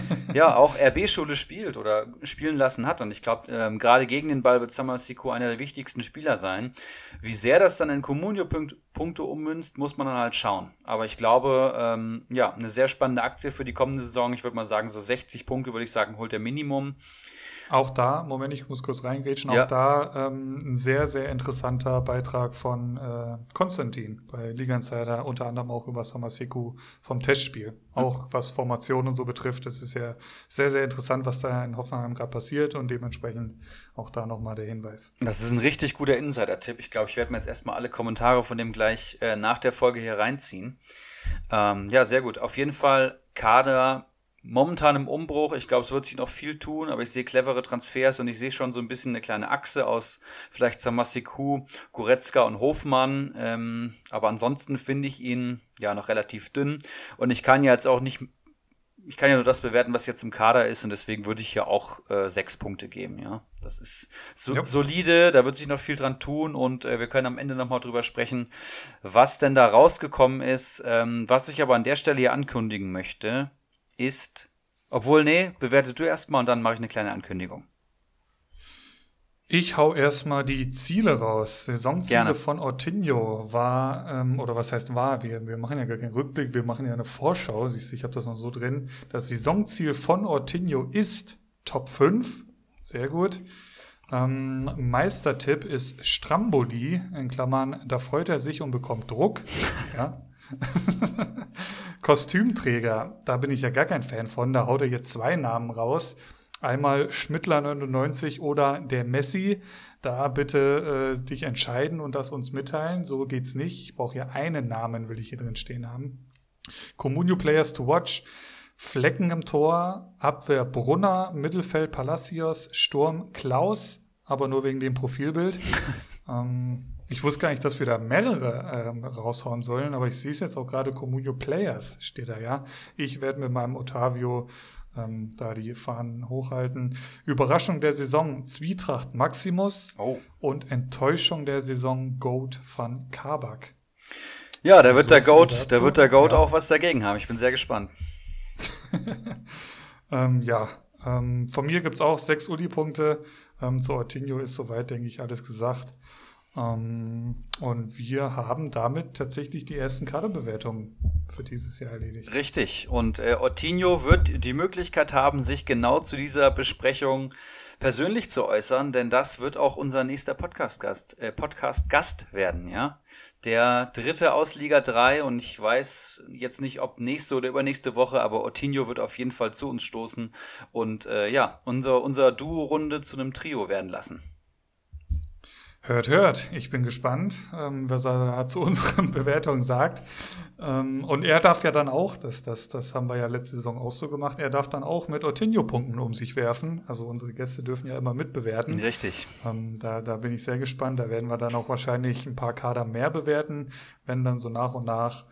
ja, auch RB-Schule spielt oder spielen lassen hat. Und ich glaube, ähm, gerade gegen den Ball wird Samasiko einer der wichtigsten Spieler sein. Wie sehr das dann in Comunio-Punkte ummünzt, muss man dann halt schauen. Aber ich glaube, ähm, ja, eine sehr spannende Aktie für die kommende Saison. Ich würde mal sagen, so 60 Punkte würde ich sagen, holt der Minimum. Auch da, Moment, ich muss kurz reingrätschen, ja. auch da ähm, ein sehr, sehr interessanter Beitrag von äh, Konstantin bei Liga Insider, unter anderem auch über Samaseku vom Testspiel. Auch was Formation und so betrifft, es ist ja sehr, sehr interessant, was da in Hoffenheim gerade passiert und dementsprechend auch da nochmal der Hinweis. Das ist ein richtig guter Insider-Tipp. Ich glaube, ich werde mir jetzt erstmal alle Kommentare von dem gleich äh, nach der Folge hier reinziehen. Ähm, ja, sehr gut. Auf jeden Fall Kader momentan im Umbruch. Ich glaube, es wird sich noch viel tun, aber ich sehe clevere Transfers und ich sehe schon so ein bisschen eine kleine Achse aus vielleicht Samasiku, Goretzka und Hofmann. Ähm, aber ansonsten finde ich ihn ja noch relativ dünn und ich kann ja jetzt auch nicht ich kann ja nur das bewerten, was jetzt im Kader ist und deswegen würde ich ja auch äh, sechs Punkte geben, ja. Das ist so, ja. solide, da wird sich noch viel dran tun und äh, wir können am Ende nochmal drüber sprechen, was denn da rausgekommen ist. Ähm, was ich aber an der Stelle hier ankündigen möchte, ist, obwohl, nee, bewerte du erstmal und dann mache ich eine kleine Ankündigung. Ich hau erstmal die Ziele raus. Saisonziele Gerne. von Ortinho war, ähm, oder was heißt war, wir, wir machen ja gar keinen Rückblick, wir machen ja eine Vorschau. Siehst du, ich habe das noch so drin. Das Saisonziel von Ortinho ist Top 5. Sehr gut. Ähm, Meistertipp ist Stramboli, in Klammern, da freut er sich und bekommt Druck. ja. Kostümträger, da bin ich ja gar kein Fan von. Da haut er jetzt zwei Namen raus. Einmal Schmittler 99 oder der Messi. Da bitte äh, dich entscheiden und das uns mitteilen. So geht's nicht. Ich brauche ja einen Namen, will ich hier drin stehen haben. Comunio Players to Watch. Flecken im Tor, Abwehr Brunner, Mittelfeld Palacios, Sturm Klaus, aber nur wegen dem Profilbild. ähm, ich wusste gar nicht, dass wir da mehrere ähm, raushauen sollen, aber ich sehe es jetzt auch gerade, Comunio Players steht da, ja. Ich werde mit meinem Otavio ähm, da die Fahnen hochhalten. Überraschung der Saison, Zwietracht Maximus oh. und Enttäuschung der Saison, Goat van Kabak. Ja, da wird so der Goat, da wird der Goat ja. auch was dagegen haben. Ich bin sehr gespannt. ähm, ja, ähm, von mir gibt es auch sechs Uli-Punkte. Ähm, zu Ortinho ist soweit, denke ich, alles gesagt. Ähm, und wir haben damit tatsächlich die ersten Kaderbewertungen für dieses Jahr erledigt. Richtig. Und äh, Ottinho wird die Möglichkeit haben, sich genau zu dieser Besprechung persönlich zu äußern, denn das wird auch unser nächster Podcast-Gast äh, Podcast werden, ja. Der dritte aus Liga 3 und ich weiß jetzt nicht, ob nächste oder übernächste Woche, aber Ottinho wird auf jeden Fall zu uns stoßen und äh, ja, unser, unser Duo-Runde zu einem Trio werden lassen. Hört, hört. Ich bin gespannt, ähm, was er zu unseren Bewertungen sagt. Ähm, und er darf ja dann auch, das, das, das haben wir ja letzte Saison auch so gemacht, er darf dann auch mit Ortinho-Punkten um sich werfen. Also unsere Gäste dürfen ja immer mitbewerten. Richtig. Ähm, da, da bin ich sehr gespannt. Da werden wir dann auch wahrscheinlich ein paar Kader mehr bewerten, wenn dann so nach und nach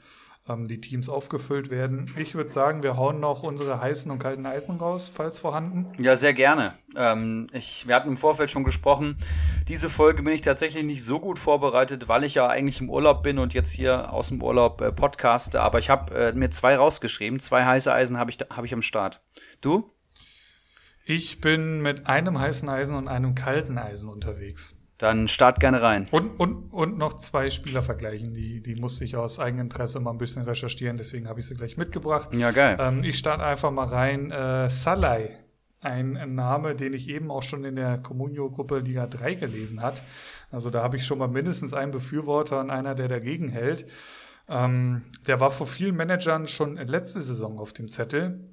ähm, die Teams aufgefüllt werden. Ich würde sagen, wir hauen noch unsere heißen und kalten Eisen raus, falls vorhanden. Ja, sehr gerne. Ähm, ich, wir hatten im Vorfeld schon gesprochen. Diese Folge bin ich tatsächlich nicht so gut vorbereitet, weil ich ja eigentlich im Urlaub bin und jetzt hier aus dem Urlaub äh, podcaste. Aber ich habe äh, mir zwei rausgeschrieben. Zwei heiße Eisen habe ich, hab ich am Start. Du? Ich bin mit einem heißen Eisen und einem kalten Eisen unterwegs. Dann start gerne rein. Und, und, und noch zwei Spieler vergleichen. Die, die musste ich aus eigenem Interesse mal ein bisschen recherchieren, deswegen habe ich sie gleich mitgebracht. Ja, geil. Ähm, ich starte einfach mal rein. Äh, Salai, ein, ein Name, den ich eben auch schon in der Comunio-Gruppe Liga 3 gelesen hat. Also da habe ich schon mal mindestens einen Befürworter und einer, der dagegen hält. Ähm, der war vor vielen Managern schon letzte Saison auf dem Zettel.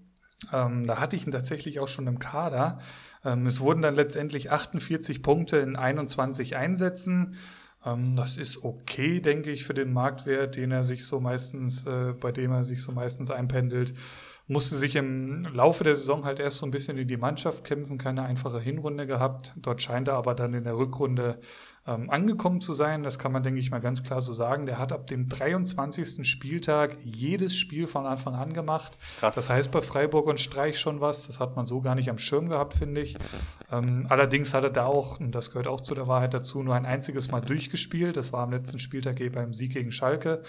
Ähm, da hatte ich ihn tatsächlich auch schon im Kader. Ähm, es wurden dann letztendlich 48 Punkte in 21 Einsätzen. Ähm, das ist okay, denke ich, für den Marktwert, den er sich so meistens, äh, bei dem er sich so meistens einpendelt musste sich im Laufe der Saison halt erst so ein bisschen in die Mannschaft kämpfen, keine einfache Hinrunde gehabt. Dort scheint er aber dann in der Rückrunde ähm, angekommen zu sein. Das kann man, denke ich mal, ganz klar so sagen. Der hat ab dem 23. Spieltag jedes Spiel von Anfang an gemacht. Krass. Das heißt bei Freiburg und Streich schon was. Das hat man so gar nicht am Schirm gehabt, finde ich. Ähm, allerdings hat er da auch, und das gehört auch zu der Wahrheit dazu, nur ein einziges Mal durchgespielt. Das war am letzten Spieltag eh beim Sieg gegen Schalke.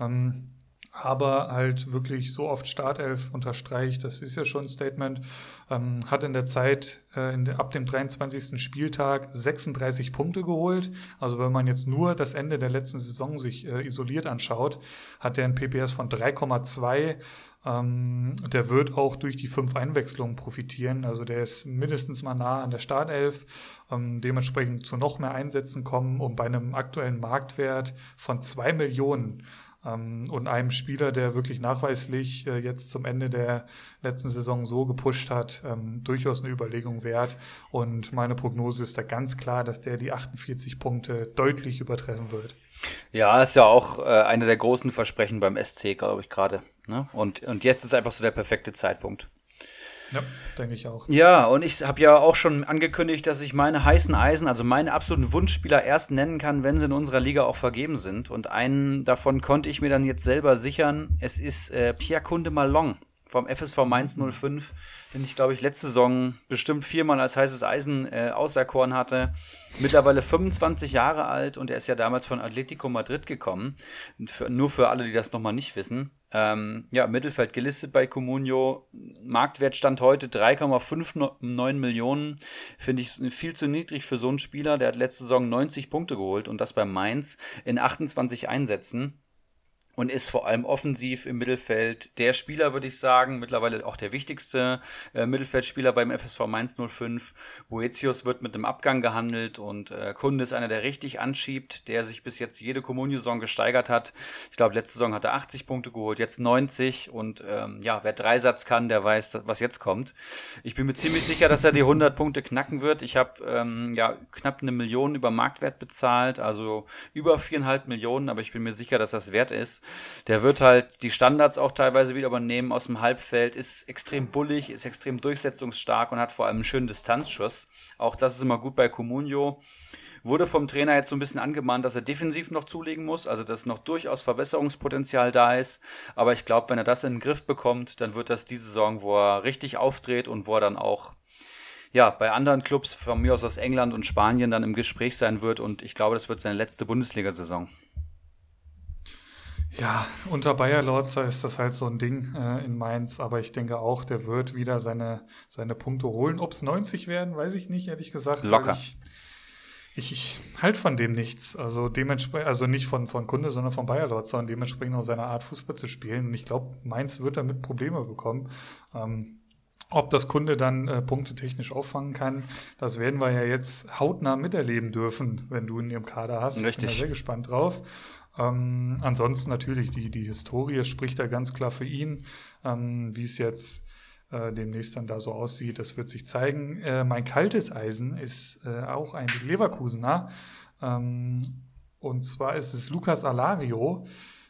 Ähm, aber halt wirklich so oft Startelf unterstreicht, das ist ja schon ein Statement, ähm, hat in der Zeit äh, in der, ab dem 23. Spieltag 36 Punkte geholt. Also wenn man jetzt nur das Ende der letzten Saison sich äh, isoliert anschaut, hat er ein PPS von 3,2. Ähm, der wird auch durch die fünf Einwechslungen profitieren. Also der ist mindestens mal nah an der Startelf, ähm, dementsprechend zu noch mehr Einsätzen kommen und bei einem aktuellen Marktwert von zwei Millionen und einem Spieler, der wirklich nachweislich äh, jetzt zum Ende der letzten Saison so gepusht hat, ähm, durchaus eine Überlegung wert. Und meine Prognose ist da ganz klar, dass der die 48 Punkte deutlich übertreffen wird. Ja, ist ja auch äh, eine der großen Versprechen beim SC, glaube ich, gerade. Ne? Und, und jetzt ist einfach so der perfekte Zeitpunkt. Ja, denke ich auch. Ja, und ich habe ja auch schon angekündigt, dass ich meine heißen Eisen, also meine absoluten Wunschspieler erst nennen kann, wenn sie in unserer Liga auch vergeben sind. Und einen davon konnte ich mir dann jetzt selber sichern. Es ist äh, Pierre Kunde Malong vom FSV Mainz 05 den ich, glaube ich, letzte Saison bestimmt viermal als heißes Eisen äh, auserkoren hatte. Mittlerweile 25 Jahre alt und er ist ja damals von Atletico Madrid gekommen. Für, nur für alle, die das nochmal nicht wissen. Ähm, ja, Mittelfeld gelistet bei Comunio. Marktwert stand heute 3,59 Millionen. Finde ich viel zu niedrig für so einen Spieler. Der hat letzte Saison 90 Punkte geholt und das bei Mainz in 28 Einsätzen und ist vor allem offensiv im Mittelfeld der Spieler, würde ich sagen, mittlerweile auch der wichtigste äh, Mittelfeldspieler beim FSV Mainz 05. Boetius wird mit einem Abgang gehandelt und äh, Kunde ist einer, der richtig anschiebt, der sich bis jetzt jede Kommunio-Saison gesteigert hat. Ich glaube, letzte Saison hat er 80 Punkte geholt, jetzt 90 und ähm, ja, wer Dreisatz kann, der weiß, was jetzt kommt. Ich bin mir ziemlich sicher, dass er die 100 Punkte knacken wird. Ich habe ähm, ja knapp eine Million über Marktwert bezahlt, also über viereinhalb Millionen, aber ich bin mir sicher, dass das wert ist. Der wird halt die Standards auch teilweise wieder übernehmen aus dem Halbfeld, ist extrem bullig, ist extrem durchsetzungsstark und hat vor allem einen schönen Distanzschuss. Auch das ist immer gut bei Comunio. Wurde vom Trainer jetzt so ein bisschen angemahnt, dass er defensiv noch zulegen muss, also dass noch durchaus Verbesserungspotenzial da ist. Aber ich glaube, wenn er das in den Griff bekommt, dann wird das die Saison, wo er richtig aufdreht und wo er dann auch ja, bei anderen Clubs von mir aus aus England und Spanien dann im Gespräch sein wird. Und ich glaube, das wird seine letzte Bundesliga-Saison. Ja, unter Bayer Lorzer ist das halt so ein Ding äh, in Mainz, aber ich denke auch, der wird wieder seine, seine Punkte holen. Ob es 90 werden, weiß ich nicht, ehrlich gesagt. Locker. Ich, ich, ich halt von dem nichts. Also dementsprechend, also nicht von, von Kunde, sondern von Bayer Lorzer und dementsprechend auch seine Art Fußball zu spielen. Und ich glaube, Mainz wird damit Probleme bekommen. Ähm, ob das Kunde dann äh, Punkte technisch auffangen kann, das werden wir ja jetzt hautnah miterleben dürfen, wenn du ihn im Kader hast. Richtig. Ich bin da sehr gespannt drauf. Ähm, ansonsten natürlich, die, die Historie spricht da ganz klar für ihn. Ähm, wie es jetzt äh, demnächst dann da so aussieht, das wird sich zeigen. Äh, mein kaltes Eisen ist äh, auch ein Leverkusener. Ähm, und zwar ist es Lukas Alario,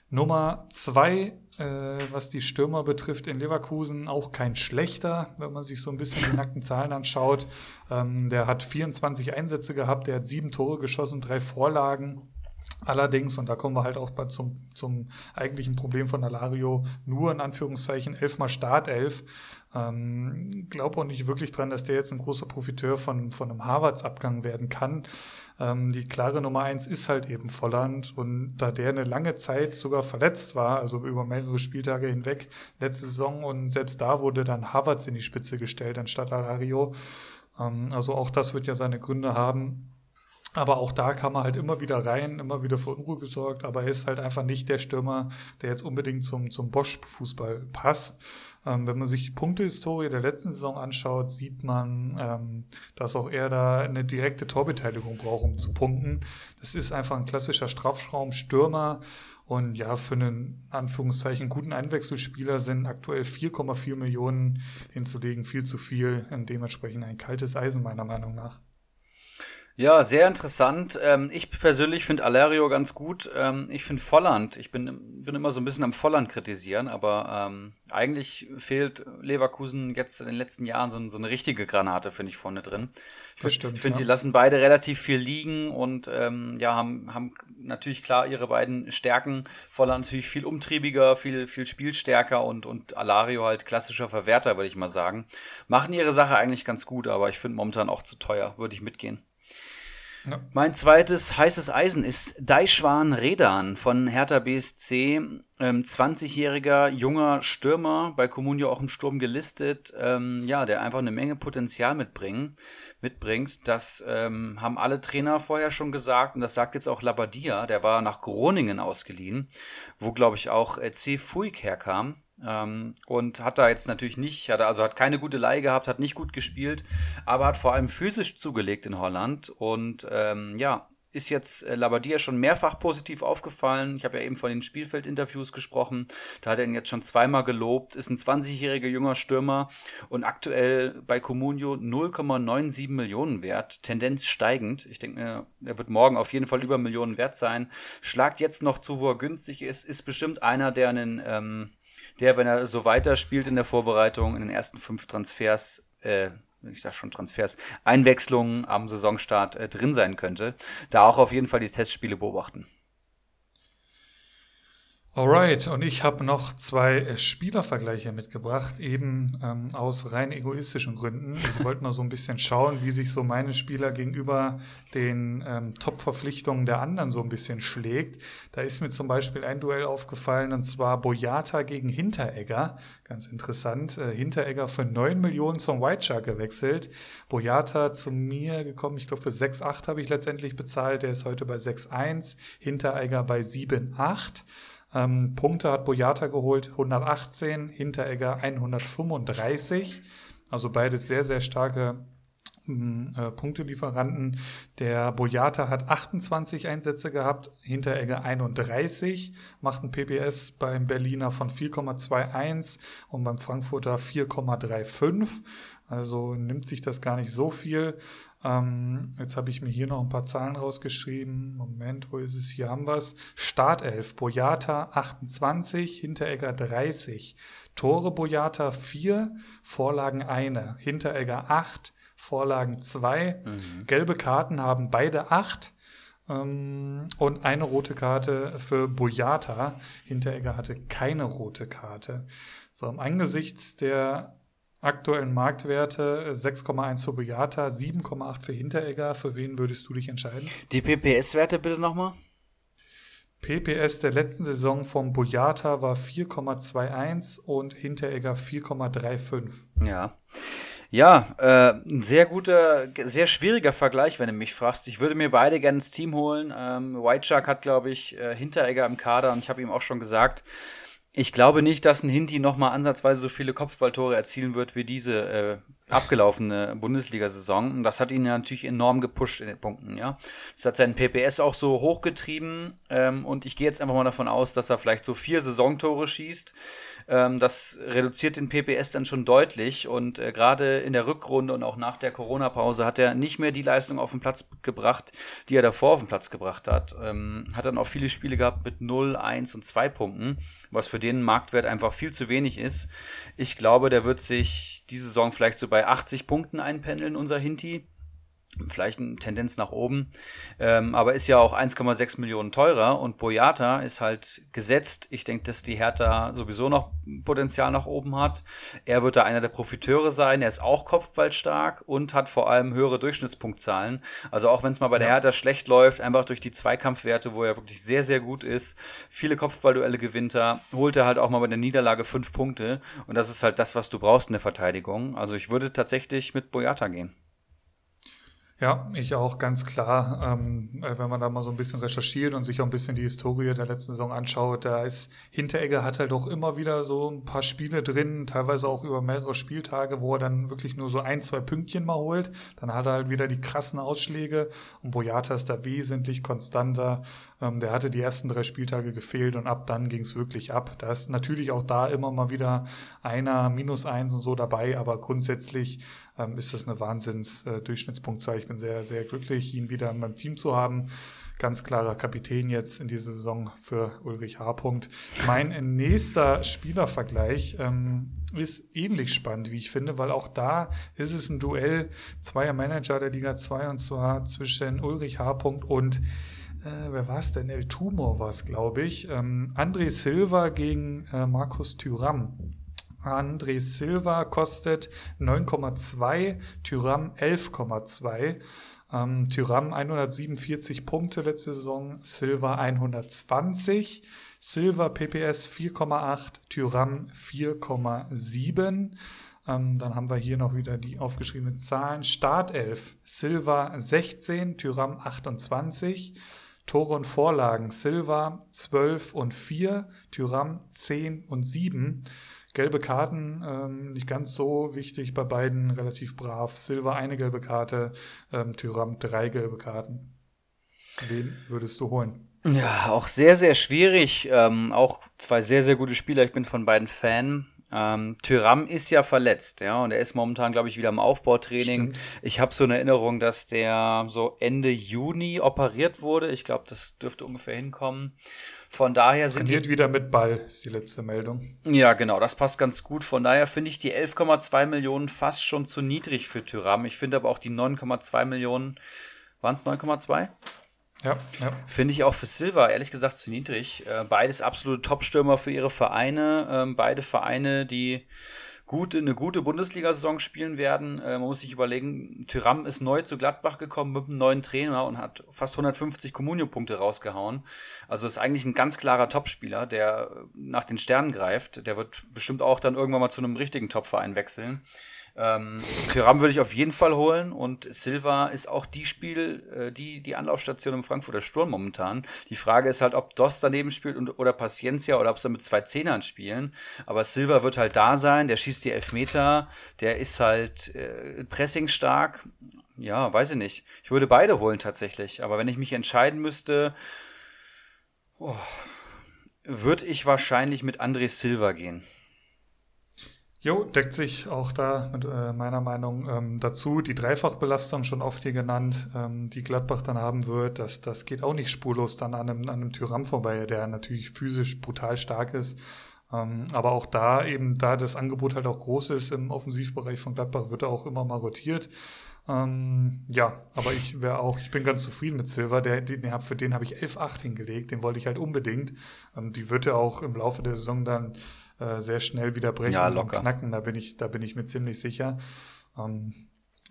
Nummer zwei äh, was die Stürmer betrifft in Leverkusen auch kein schlechter, wenn man sich so ein bisschen die nackten Zahlen anschaut. Ähm, der hat 24 Einsätze gehabt, der hat sieben Tore geschossen, drei Vorlagen. Allerdings, und da kommen wir halt auch bei zum, zum eigentlichen Problem von Alario, nur in Anführungszeichen elfmal Startelf. Ähm, Glaube auch nicht wirklich dran, dass der jetzt ein großer Profiteur von, von einem Harvards-Abgang werden kann. Ähm, die klare Nummer eins ist halt eben Volland und da der eine lange Zeit sogar verletzt war, also über mehrere Spieltage hinweg letzte Saison und selbst da wurde dann Harvards in die Spitze gestellt anstatt Alario. Ähm, also auch das wird ja seine Gründe haben aber auch da kam er halt immer wieder rein, immer wieder für Unruhe gesorgt. Aber er ist halt einfach nicht der Stürmer, der jetzt unbedingt zum, zum Bosch-Fußball passt. Ähm, wenn man sich die Punktehistorie der letzten Saison anschaut, sieht man, ähm, dass auch er da eine direkte Torbeteiligung braucht, um zu punkten. Das ist einfach ein klassischer Strafraum-Stürmer. Und ja, für einen Anführungszeichen guten Einwechselspieler sind aktuell 4,4 Millionen hinzulegen viel zu viel. Dementsprechend ein kaltes Eisen meiner Meinung nach. Ja, sehr interessant. Ähm, ich persönlich finde Alario ganz gut. Ähm, ich finde Volland, ich bin, bin immer so ein bisschen am Volland kritisieren, aber ähm, eigentlich fehlt Leverkusen jetzt in den letzten Jahren so, so eine richtige Granate, finde ich, vorne drin. Ich, finde, ja. die lassen beide relativ viel liegen und ähm, ja, haben, haben natürlich klar ihre beiden Stärken. Volland natürlich viel umtriebiger, viel, viel spielstärker und, und Alario halt klassischer Verwerter, würde ich mal sagen. Machen ihre Sache eigentlich ganz gut, aber ich finde momentan auch zu teuer, würde ich mitgehen. Ja. Mein zweites heißes Eisen ist Daischwan Redan von Hertha BSC. Ähm, 20-jähriger junger Stürmer, bei Comunio auch im Sturm gelistet, ähm, ja, der einfach eine Menge Potenzial mitbringen, mitbringt. Das ähm, haben alle Trainer vorher schon gesagt und das sagt jetzt auch Labadia, der war nach Groningen ausgeliehen, wo, glaube ich, auch äh, C. Fuig herkam. Ähm, und hat da jetzt natürlich nicht, hat also hat keine gute Leihe gehabt, hat nicht gut gespielt, aber hat vor allem physisch zugelegt in Holland und ähm, ja, ist jetzt äh, Labadia schon mehrfach positiv aufgefallen. Ich habe ja eben von den Spielfeldinterviews gesprochen. Da hat er ihn jetzt schon zweimal gelobt. Ist ein 20-jähriger junger Stürmer und aktuell bei Comunio 0,97 Millionen wert. Tendenz steigend. Ich denke mir, er wird morgen auf jeden Fall über Millionen wert sein. Schlagt jetzt noch zu, wo er günstig ist. Ist bestimmt einer, der einen ähm, der, wenn er so weiterspielt in der Vorbereitung, in den ersten fünf Transfers, äh, ich sag schon Transfers, Einwechslungen am Saisonstart äh, drin sein könnte. Da auch auf jeden Fall die Testspiele beobachten. Alright, und ich habe noch zwei äh, Spielervergleiche mitgebracht, eben ähm, aus rein egoistischen Gründen. Ich wollte mal so ein bisschen schauen, wie sich so meine Spieler gegenüber den ähm, Top-Verpflichtungen der anderen so ein bisschen schlägt. Da ist mir zum Beispiel ein Duell aufgefallen, und zwar Boyata gegen Hinteregger. Ganz interessant. Äh, Hinteregger für 9 Millionen zum White Shark gewechselt. Boyata zu mir gekommen, ich glaube für 6,8 habe ich letztendlich bezahlt. Der ist heute bei 6,1. Hinteregger bei 7,8. Ähm, Punkte hat Boyata geholt 118, Hinteregger 135. Also beides sehr, sehr starke hm, äh, Punktelieferanten. Der Boyata hat 28 Einsätze gehabt, Hinteregger 31, macht ein PPS beim Berliner von 4,21 und beim Frankfurter 4,35. Also nimmt sich das gar nicht so viel. Ähm, jetzt habe ich mir hier noch ein paar Zahlen rausgeschrieben. Moment, wo ist es? Hier haben wir es. Startelf, Boyata 28, Hinteregger 30. Tore Boyata 4, Vorlagen 1. Hinteregger 8, Vorlagen 2. Mhm. Gelbe Karten haben beide 8 ähm, und eine rote Karte für Boyata. Hinteregger hatte keine rote Karte. So, im Angesichts der aktuellen Marktwerte 6,1 für Boyata, 7,8 für Hinteregger. Für wen würdest du dich entscheiden? Die PPS-Werte bitte nochmal. PPS der letzten Saison vom Boyata war 4,21 und Hinteregger 4,35. Ja. Ja, äh, ein sehr guter, sehr schwieriger Vergleich, wenn du mich fragst. Ich würde mir beide gerne ins Team holen. Ähm, White Shark hat, glaube ich, äh, Hinteregger im Kader und ich habe ihm auch schon gesagt, ich glaube nicht, dass ein Hinti nochmal ansatzweise so viele Kopfballtore erzielen wird wie diese äh, abgelaufene Bundesliga-Saison. Und das hat ihn ja natürlich enorm gepusht in den Punkten, ja. Das hat seinen PPS auch so hochgetrieben. Ähm, und ich gehe jetzt einfach mal davon aus, dass er vielleicht so vier Saisontore schießt. Ähm, das reduziert den PPS dann schon deutlich. Und äh, gerade in der Rückrunde und auch nach der Corona-Pause hat er nicht mehr die Leistung auf den Platz gebracht, die er davor auf den Platz gebracht hat. Ähm, hat dann auch viele Spiele gehabt mit 0, 1 und 2 Punkten, was für den Marktwert einfach viel zu wenig ist. Ich glaube, der wird sich diese Saison vielleicht so bei 80 Punkten einpendeln, unser Hinti. Vielleicht eine Tendenz nach oben, ähm, aber ist ja auch 1,6 Millionen teurer und Boyata ist halt gesetzt. Ich denke, dass die Hertha sowieso noch Potenzial nach oben hat. Er wird da einer der Profiteure sein. Er ist auch kopfballstark und hat vor allem höhere Durchschnittspunktzahlen. Also auch wenn es mal bei der Hertha schlecht läuft, einfach durch die Zweikampfwerte, wo er wirklich sehr, sehr gut ist, viele Kopfballduelle gewinnt er, holt er halt auch mal bei der Niederlage fünf Punkte und das ist halt das, was du brauchst in der Verteidigung. Also ich würde tatsächlich mit Boyata gehen. Ja, ich auch ganz klar. Ähm, äh, wenn man da mal so ein bisschen recherchiert und sich auch ein bisschen die Historie der letzten Saison anschaut, da ist Hinteregger hat halt auch immer wieder so ein paar Spiele drin, teilweise auch über mehrere Spieltage, wo er dann wirklich nur so ein, zwei Pünktchen mal holt. Dann hat er halt wieder die krassen Ausschläge und Boyata ist da wesentlich konstanter. Ähm, der hatte die ersten drei Spieltage gefehlt und ab dann ging es wirklich ab. Da ist natürlich auch da immer mal wieder einer, minus eins und so dabei, aber grundsätzlich ähm, ist das eine Wahnsinns-Durchschnittspunktzahl. Äh, ich bin sehr, sehr glücklich, ihn wieder in meinem Team zu haben. Ganz klarer Kapitän jetzt in dieser Saison für Ulrich H. Mein nächster Spielervergleich ähm, ist ähnlich spannend, wie ich finde, weil auch da ist es ein Duell zweier Manager der Liga 2 und zwar zwischen Ulrich H. und äh, wer war es denn? El Tumor war es, glaube ich. Ähm, André Silva gegen äh, Markus Thüram. André Silva kostet 9,2, Tyram 11,2. Ähm, Tyram 147 Punkte letzte Saison, Silva 120. Silva PPS 4,8, Tyram 4,7. Ähm, dann haben wir hier noch wieder die aufgeschriebenen Zahlen. Startelf, Silva 16, Tyram 28. Tore und Vorlagen, Silva 12 und 4, Tyram 10 und 7. Gelbe Karten, ähm, nicht ganz so wichtig, bei beiden relativ brav. Silva eine gelbe Karte, ähm, Tyram drei gelbe Karten. Wen würdest du holen? Ja, auch sehr, sehr schwierig. Ähm, auch zwei sehr, sehr gute Spieler. Ich bin von beiden Fan. Ähm, Tyram ist ja verletzt, ja, und er ist momentan, glaube ich, wieder im Aufbautraining. Stimmt. Ich habe so eine Erinnerung, dass der so Ende Juni operiert wurde. Ich glaube, das dürfte ungefähr hinkommen. Von daher sind Trainiert die, wieder mit Ball, ist die letzte Meldung. Ja, genau, das passt ganz gut. Von daher finde ich die 11,2 Millionen fast schon zu niedrig für Tyram. Ich finde aber auch die 9,2 Millionen, waren es 9,2? Ja, ja. Finde ich auch für Silva ehrlich gesagt zu niedrig. Äh, beides absolute Top-Stürmer für ihre Vereine. Ähm, beide Vereine, die gute, eine gute Bundesliga-Saison spielen werden. Äh, man muss sich überlegen, Tyram ist neu zu Gladbach gekommen mit einem neuen Trainer und hat fast 150 Kommunio-Punkte rausgehauen. Also ist eigentlich ein ganz klarer Topspieler, der nach den Sternen greift. Der wird bestimmt auch dann irgendwann mal zu einem richtigen Topverein wechseln. Ähm, Thuram würde ich auf jeden Fall holen und Silva ist auch die Spiel, äh, die, die Anlaufstation im Frankfurter Sturm momentan. Die Frage ist halt, ob Dost daneben spielt und, oder Paciencia oder ob sie mit zwei Zehnern spielen. Aber Silva wird halt da sein, der schießt die Elfmeter, der ist halt äh, pressing stark. Ja, weiß ich nicht. Ich würde beide holen tatsächlich. Aber wenn ich mich entscheiden müsste, oh, würde ich wahrscheinlich mit André Silva gehen. Jo, deckt sich auch da mit äh, meiner Meinung ähm, dazu. Die Dreifachbelastung schon oft hier genannt, ähm, die Gladbach dann haben wird, das, das geht auch nicht spurlos dann an einem, an einem Tyram vorbei, der natürlich physisch brutal stark ist. Ähm, aber auch da eben, da das Angebot halt auch groß ist im Offensivbereich von Gladbach, wird er auch immer mal rotiert. Ähm, ja, aber ich wäre auch, ich bin ganz zufrieden mit Silver. Der, den, für den habe ich 11,8 hingelegt. Den wollte ich halt unbedingt. Ähm, die wird er auch im Laufe der Saison dann äh, sehr schnell wieder brechen ja, und knacken. Da bin ich, da bin ich mir ziemlich sicher. Ähm,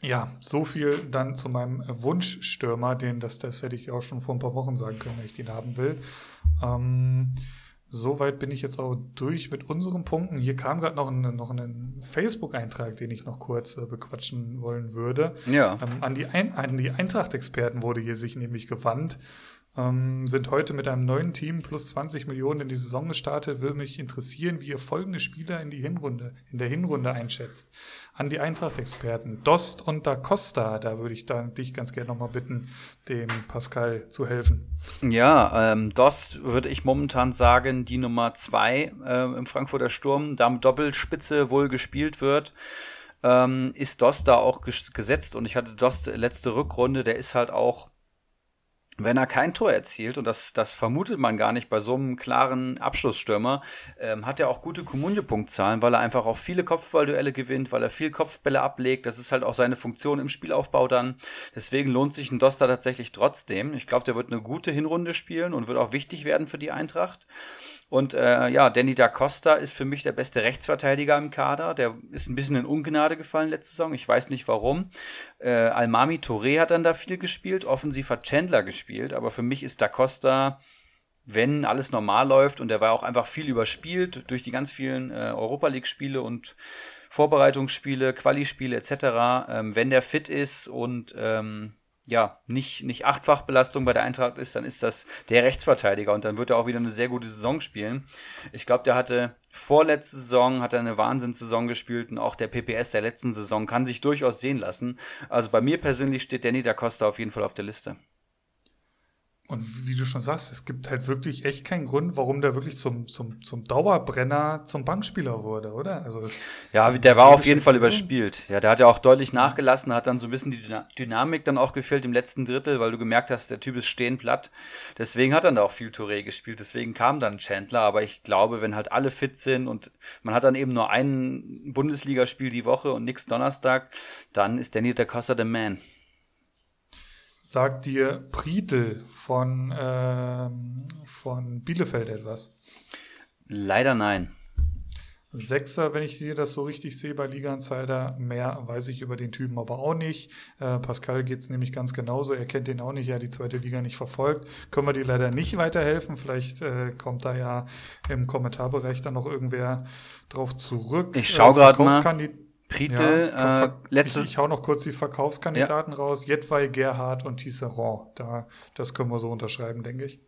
ja, so viel dann zu meinem Wunschstürmer, den das, das hätte ich auch schon vor ein paar Wochen sagen können, wenn ich den haben will. Ähm, Soweit bin ich jetzt auch durch mit unseren Punkten. Hier kam gerade noch ein, noch ein Facebook-Eintrag, den ich noch kurz äh, bequatschen wollen würde. Ja. Ähm, an die, Ein an die Eintracht-Experten wurde hier sich nämlich gewandt ähm, sind heute mit einem neuen Team plus 20 Millionen in die Saison gestartet. Würde mich interessieren, wie ihr folgende Spieler in die Hinrunde, in der Hinrunde einschätzt. An die Eintracht-Experten. Dost und Da Costa, da würde ich dann dich ganz gerne nochmal bitten, dem Pascal zu helfen. Ja, ähm, Dost würde ich momentan sagen, die Nummer zwei äh, im Frankfurter Sturm, da Doppelspitze wohl gespielt wird. Ähm, ist Dost da auch gesetzt und ich hatte Dost letzte Rückrunde, der ist halt auch wenn er kein Tor erzielt, und das, das vermutet man gar nicht bei so einem klaren Abschlussstürmer, ähm, hat er auch gute Kommunio-Punktzahlen, weil er einfach auch viele Kopfballduelle gewinnt, weil er viel Kopfbälle ablegt. Das ist halt auch seine Funktion im Spielaufbau dann. Deswegen lohnt sich ein Doster tatsächlich trotzdem. Ich glaube, der wird eine gute Hinrunde spielen und wird auch wichtig werden für die Eintracht. Und äh, ja, Danny da Costa ist für mich der beste Rechtsverteidiger im Kader. Der ist ein bisschen in Ungnade gefallen letzte Saison. Ich weiß nicht warum. Äh, Almami Touré hat dann da viel gespielt. Offensiv hat Chandler gespielt. Aber für mich ist da Costa, wenn alles normal läuft, und der war auch einfach viel überspielt durch die ganz vielen äh, Europa League-Spiele und Vorbereitungsspiele, Quali-Spiele etc. Ähm, wenn der fit ist und ähm, ja, nicht, nicht Achtfachbelastung bei der Eintracht ist, dann ist das der Rechtsverteidiger und dann wird er auch wieder eine sehr gute Saison spielen. Ich glaube, der hatte vorletzte Saison hat er eine Wahnsinnssaison gespielt und auch der PPS der letzten Saison kann sich durchaus sehen lassen. Also bei mir persönlich steht Danny da Costa auf jeden Fall auf der Liste. Und wie du schon sagst, es gibt halt wirklich echt keinen Grund, warum der wirklich zum, zum, zum Dauerbrenner, zum Bankspieler wurde, oder? Also ja, der war auf jeden Fall überspielt. Ja, der hat ja auch deutlich nachgelassen, hat dann so ein bisschen die Dynamik dann auch gefehlt im letzten Drittel, weil du gemerkt hast, der Typ ist stehen platt. Deswegen hat dann da auch viel Touré gespielt, deswegen kam dann Chandler. Aber ich glaube, wenn halt alle fit sind und man hat dann eben nur ein Bundesligaspiel die Woche und nix Donnerstag, dann ist Danny der Costa der Man. Sagt dir Priedel von, ähm, von Bielefeld etwas? Leider nein. Sechser, wenn ich dir das so richtig sehe bei Liga Insider. Mehr weiß ich über den Typen aber auch nicht. Äh, Pascal geht es nämlich ganz genauso. Er kennt den auch nicht, er hat die zweite Liga nicht verfolgt. Können wir dir leider nicht weiterhelfen. Vielleicht äh, kommt da ja im Kommentarbereich dann noch irgendwer drauf zurück. Ich schaue äh, gerade mal. Pritel, ja, äh, letztes. Ich, ich hau noch kurz die Verkaufskandidaten ja. raus. Jetwei, Gerhard und Tisserand. Da, das können wir so unterschreiben, denke ich.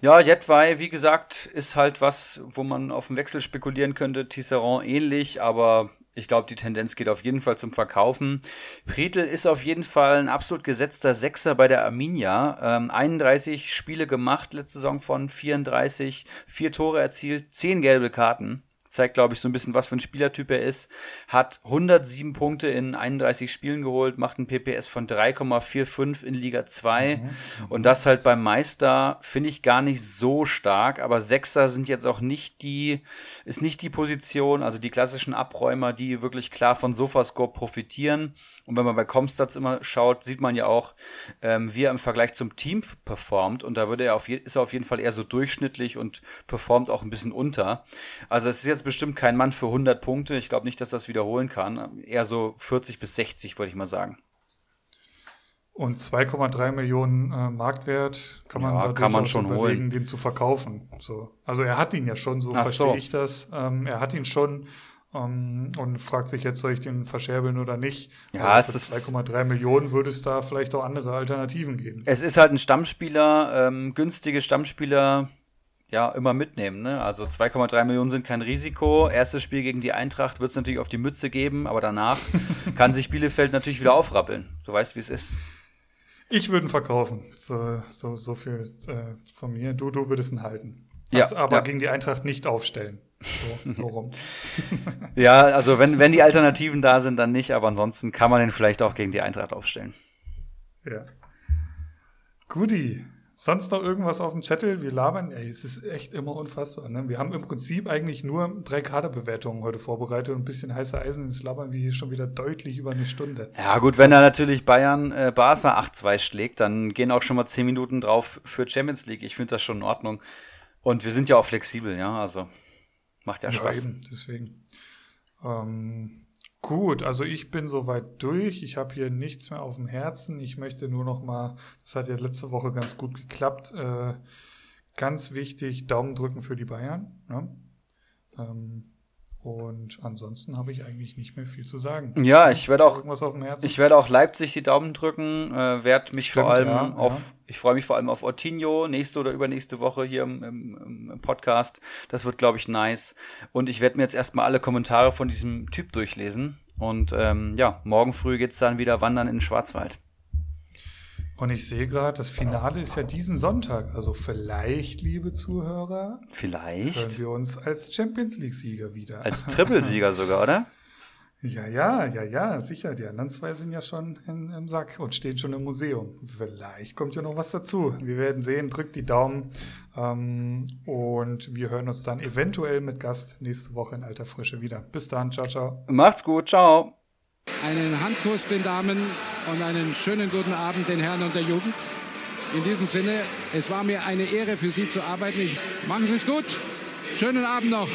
Ja, Jetwei, wie gesagt, ist halt was, wo man auf den Wechsel spekulieren könnte. Tisserand ähnlich, aber ich glaube, die Tendenz geht auf jeden Fall zum Verkaufen. Pritel ist auf jeden Fall ein absolut gesetzter Sechser bei der Arminia. Ähm, 31 Spiele gemacht letzte Saison von 34, vier Tore erzielt, zehn gelbe Karten zeigt, glaube ich, so ein bisschen, was für ein Spielertyp er ist. Hat 107 Punkte in 31 Spielen geholt, macht ein PPS von 3,45 in Liga 2. Mhm. Und das halt beim Meister finde ich gar nicht so stark, aber Sechser sind jetzt auch nicht die, ist nicht die Position, also die klassischen Abräumer, die wirklich klar von Sofascore profitieren. Und wenn man bei Comstats immer schaut, sieht man ja auch, ähm, wie er im Vergleich zum Team performt. Und da würde er auf, ist er auf jeden Fall eher so durchschnittlich und performt auch ein bisschen unter. Also es ist jetzt bestimmt kein Mann für 100 Punkte. Ich glaube nicht, dass das wiederholen kann. Eher so 40 bis 60, würde ich mal sagen. Und 2,3 Millionen äh, Marktwert kann man, ja, kann man schon überlegen, holen. den zu verkaufen. So. Also er hat ihn ja schon, so Ach verstehe so. ich das. Ähm, er hat ihn schon ähm, und fragt sich jetzt, soll ich den verscherbeln oder nicht. Ja, also es ist 2,3 Millionen würde es da vielleicht auch andere Alternativen geben. Es ist halt ein Stammspieler, ähm, günstige Stammspieler, ja, immer mitnehmen. Ne? Also 2,3 Millionen sind kein Risiko. Erstes Spiel gegen die Eintracht wird es natürlich auf die Mütze geben, aber danach kann sich Bielefeld natürlich wieder aufrappeln. Du weißt, wie es ist. Ich würde ihn verkaufen. So, so, so viel äh, von mir. Du, du würdest ihn halten. Ja, aber ja. gegen die Eintracht nicht aufstellen. So, so rum. ja, also wenn, wenn die Alternativen da sind, dann nicht, aber ansonsten kann man den vielleicht auch gegen die Eintracht aufstellen. Ja. Guti. Sonst noch irgendwas auf dem Zettel? Wir labern, ey, es ist echt immer unfassbar. Ne? Wir haben im Prinzip eigentlich nur drei Kaderbewertungen heute vorbereitet und ein bisschen heiße Eisen. Jetzt labern wir hier schon wieder deutlich über eine Stunde. Ja, gut, wenn da natürlich Bayern äh, Barca 8-2 schlägt, dann gehen auch schon mal zehn Minuten drauf für Champions League. Ich finde das schon in Ordnung. Und wir sind ja auch flexibel, ja, also macht ja, ja Spaß. Eben, deswegen. Ähm, Gut, also ich bin soweit durch. Ich habe hier nichts mehr auf dem Herzen. Ich möchte nur noch mal, das hat ja letzte Woche ganz gut geklappt, äh, ganz wichtig, Daumen drücken für die Bayern. Ne? Ähm, und ansonsten habe ich eigentlich nicht mehr viel zu sagen. Ja, ich werde auch ich werde auch Leipzig die Daumen drücken. Äh, werde mich Stimmt, vor allem ja, auf ja. ich freue mich vor allem auf Ortinho nächste oder übernächste Woche hier im, im, im Podcast. Das wird glaube ich nice. Und ich werde mir jetzt erstmal alle Kommentare von diesem Typ durchlesen. Und ähm, ja, morgen früh geht's dann wieder wandern in den Schwarzwald. Und ich sehe gerade, das Finale ist ja diesen Sonntag. Also vielleicht, liebe Zuhörer, vielleicht hören wir uns als Champions League-Sieger wieder. Als Trippelsieger sogar, oder? Ja, ja, ja, ja, sicher. Die anderen zwei sind ja schon in, im Sack und stehen schon im Museum. Vielleicht kommt ja noch was dazu. Wir werden sehen. Drückt die Daumen. Ähm, und wir hören uns dann eventuell mit Gast nächste Woche in alter Frische wieder. Bis dann. Ciao, ciao. Macht's gut. Ciao. Einen Handkuss den Damen und einen schönen guten Abend den Herren und der Jugend. In diesem Sinne, es war mir eine Ehre für Sie zu arbeiten. Ich, machen Sie es gut. Schönen Abend noch.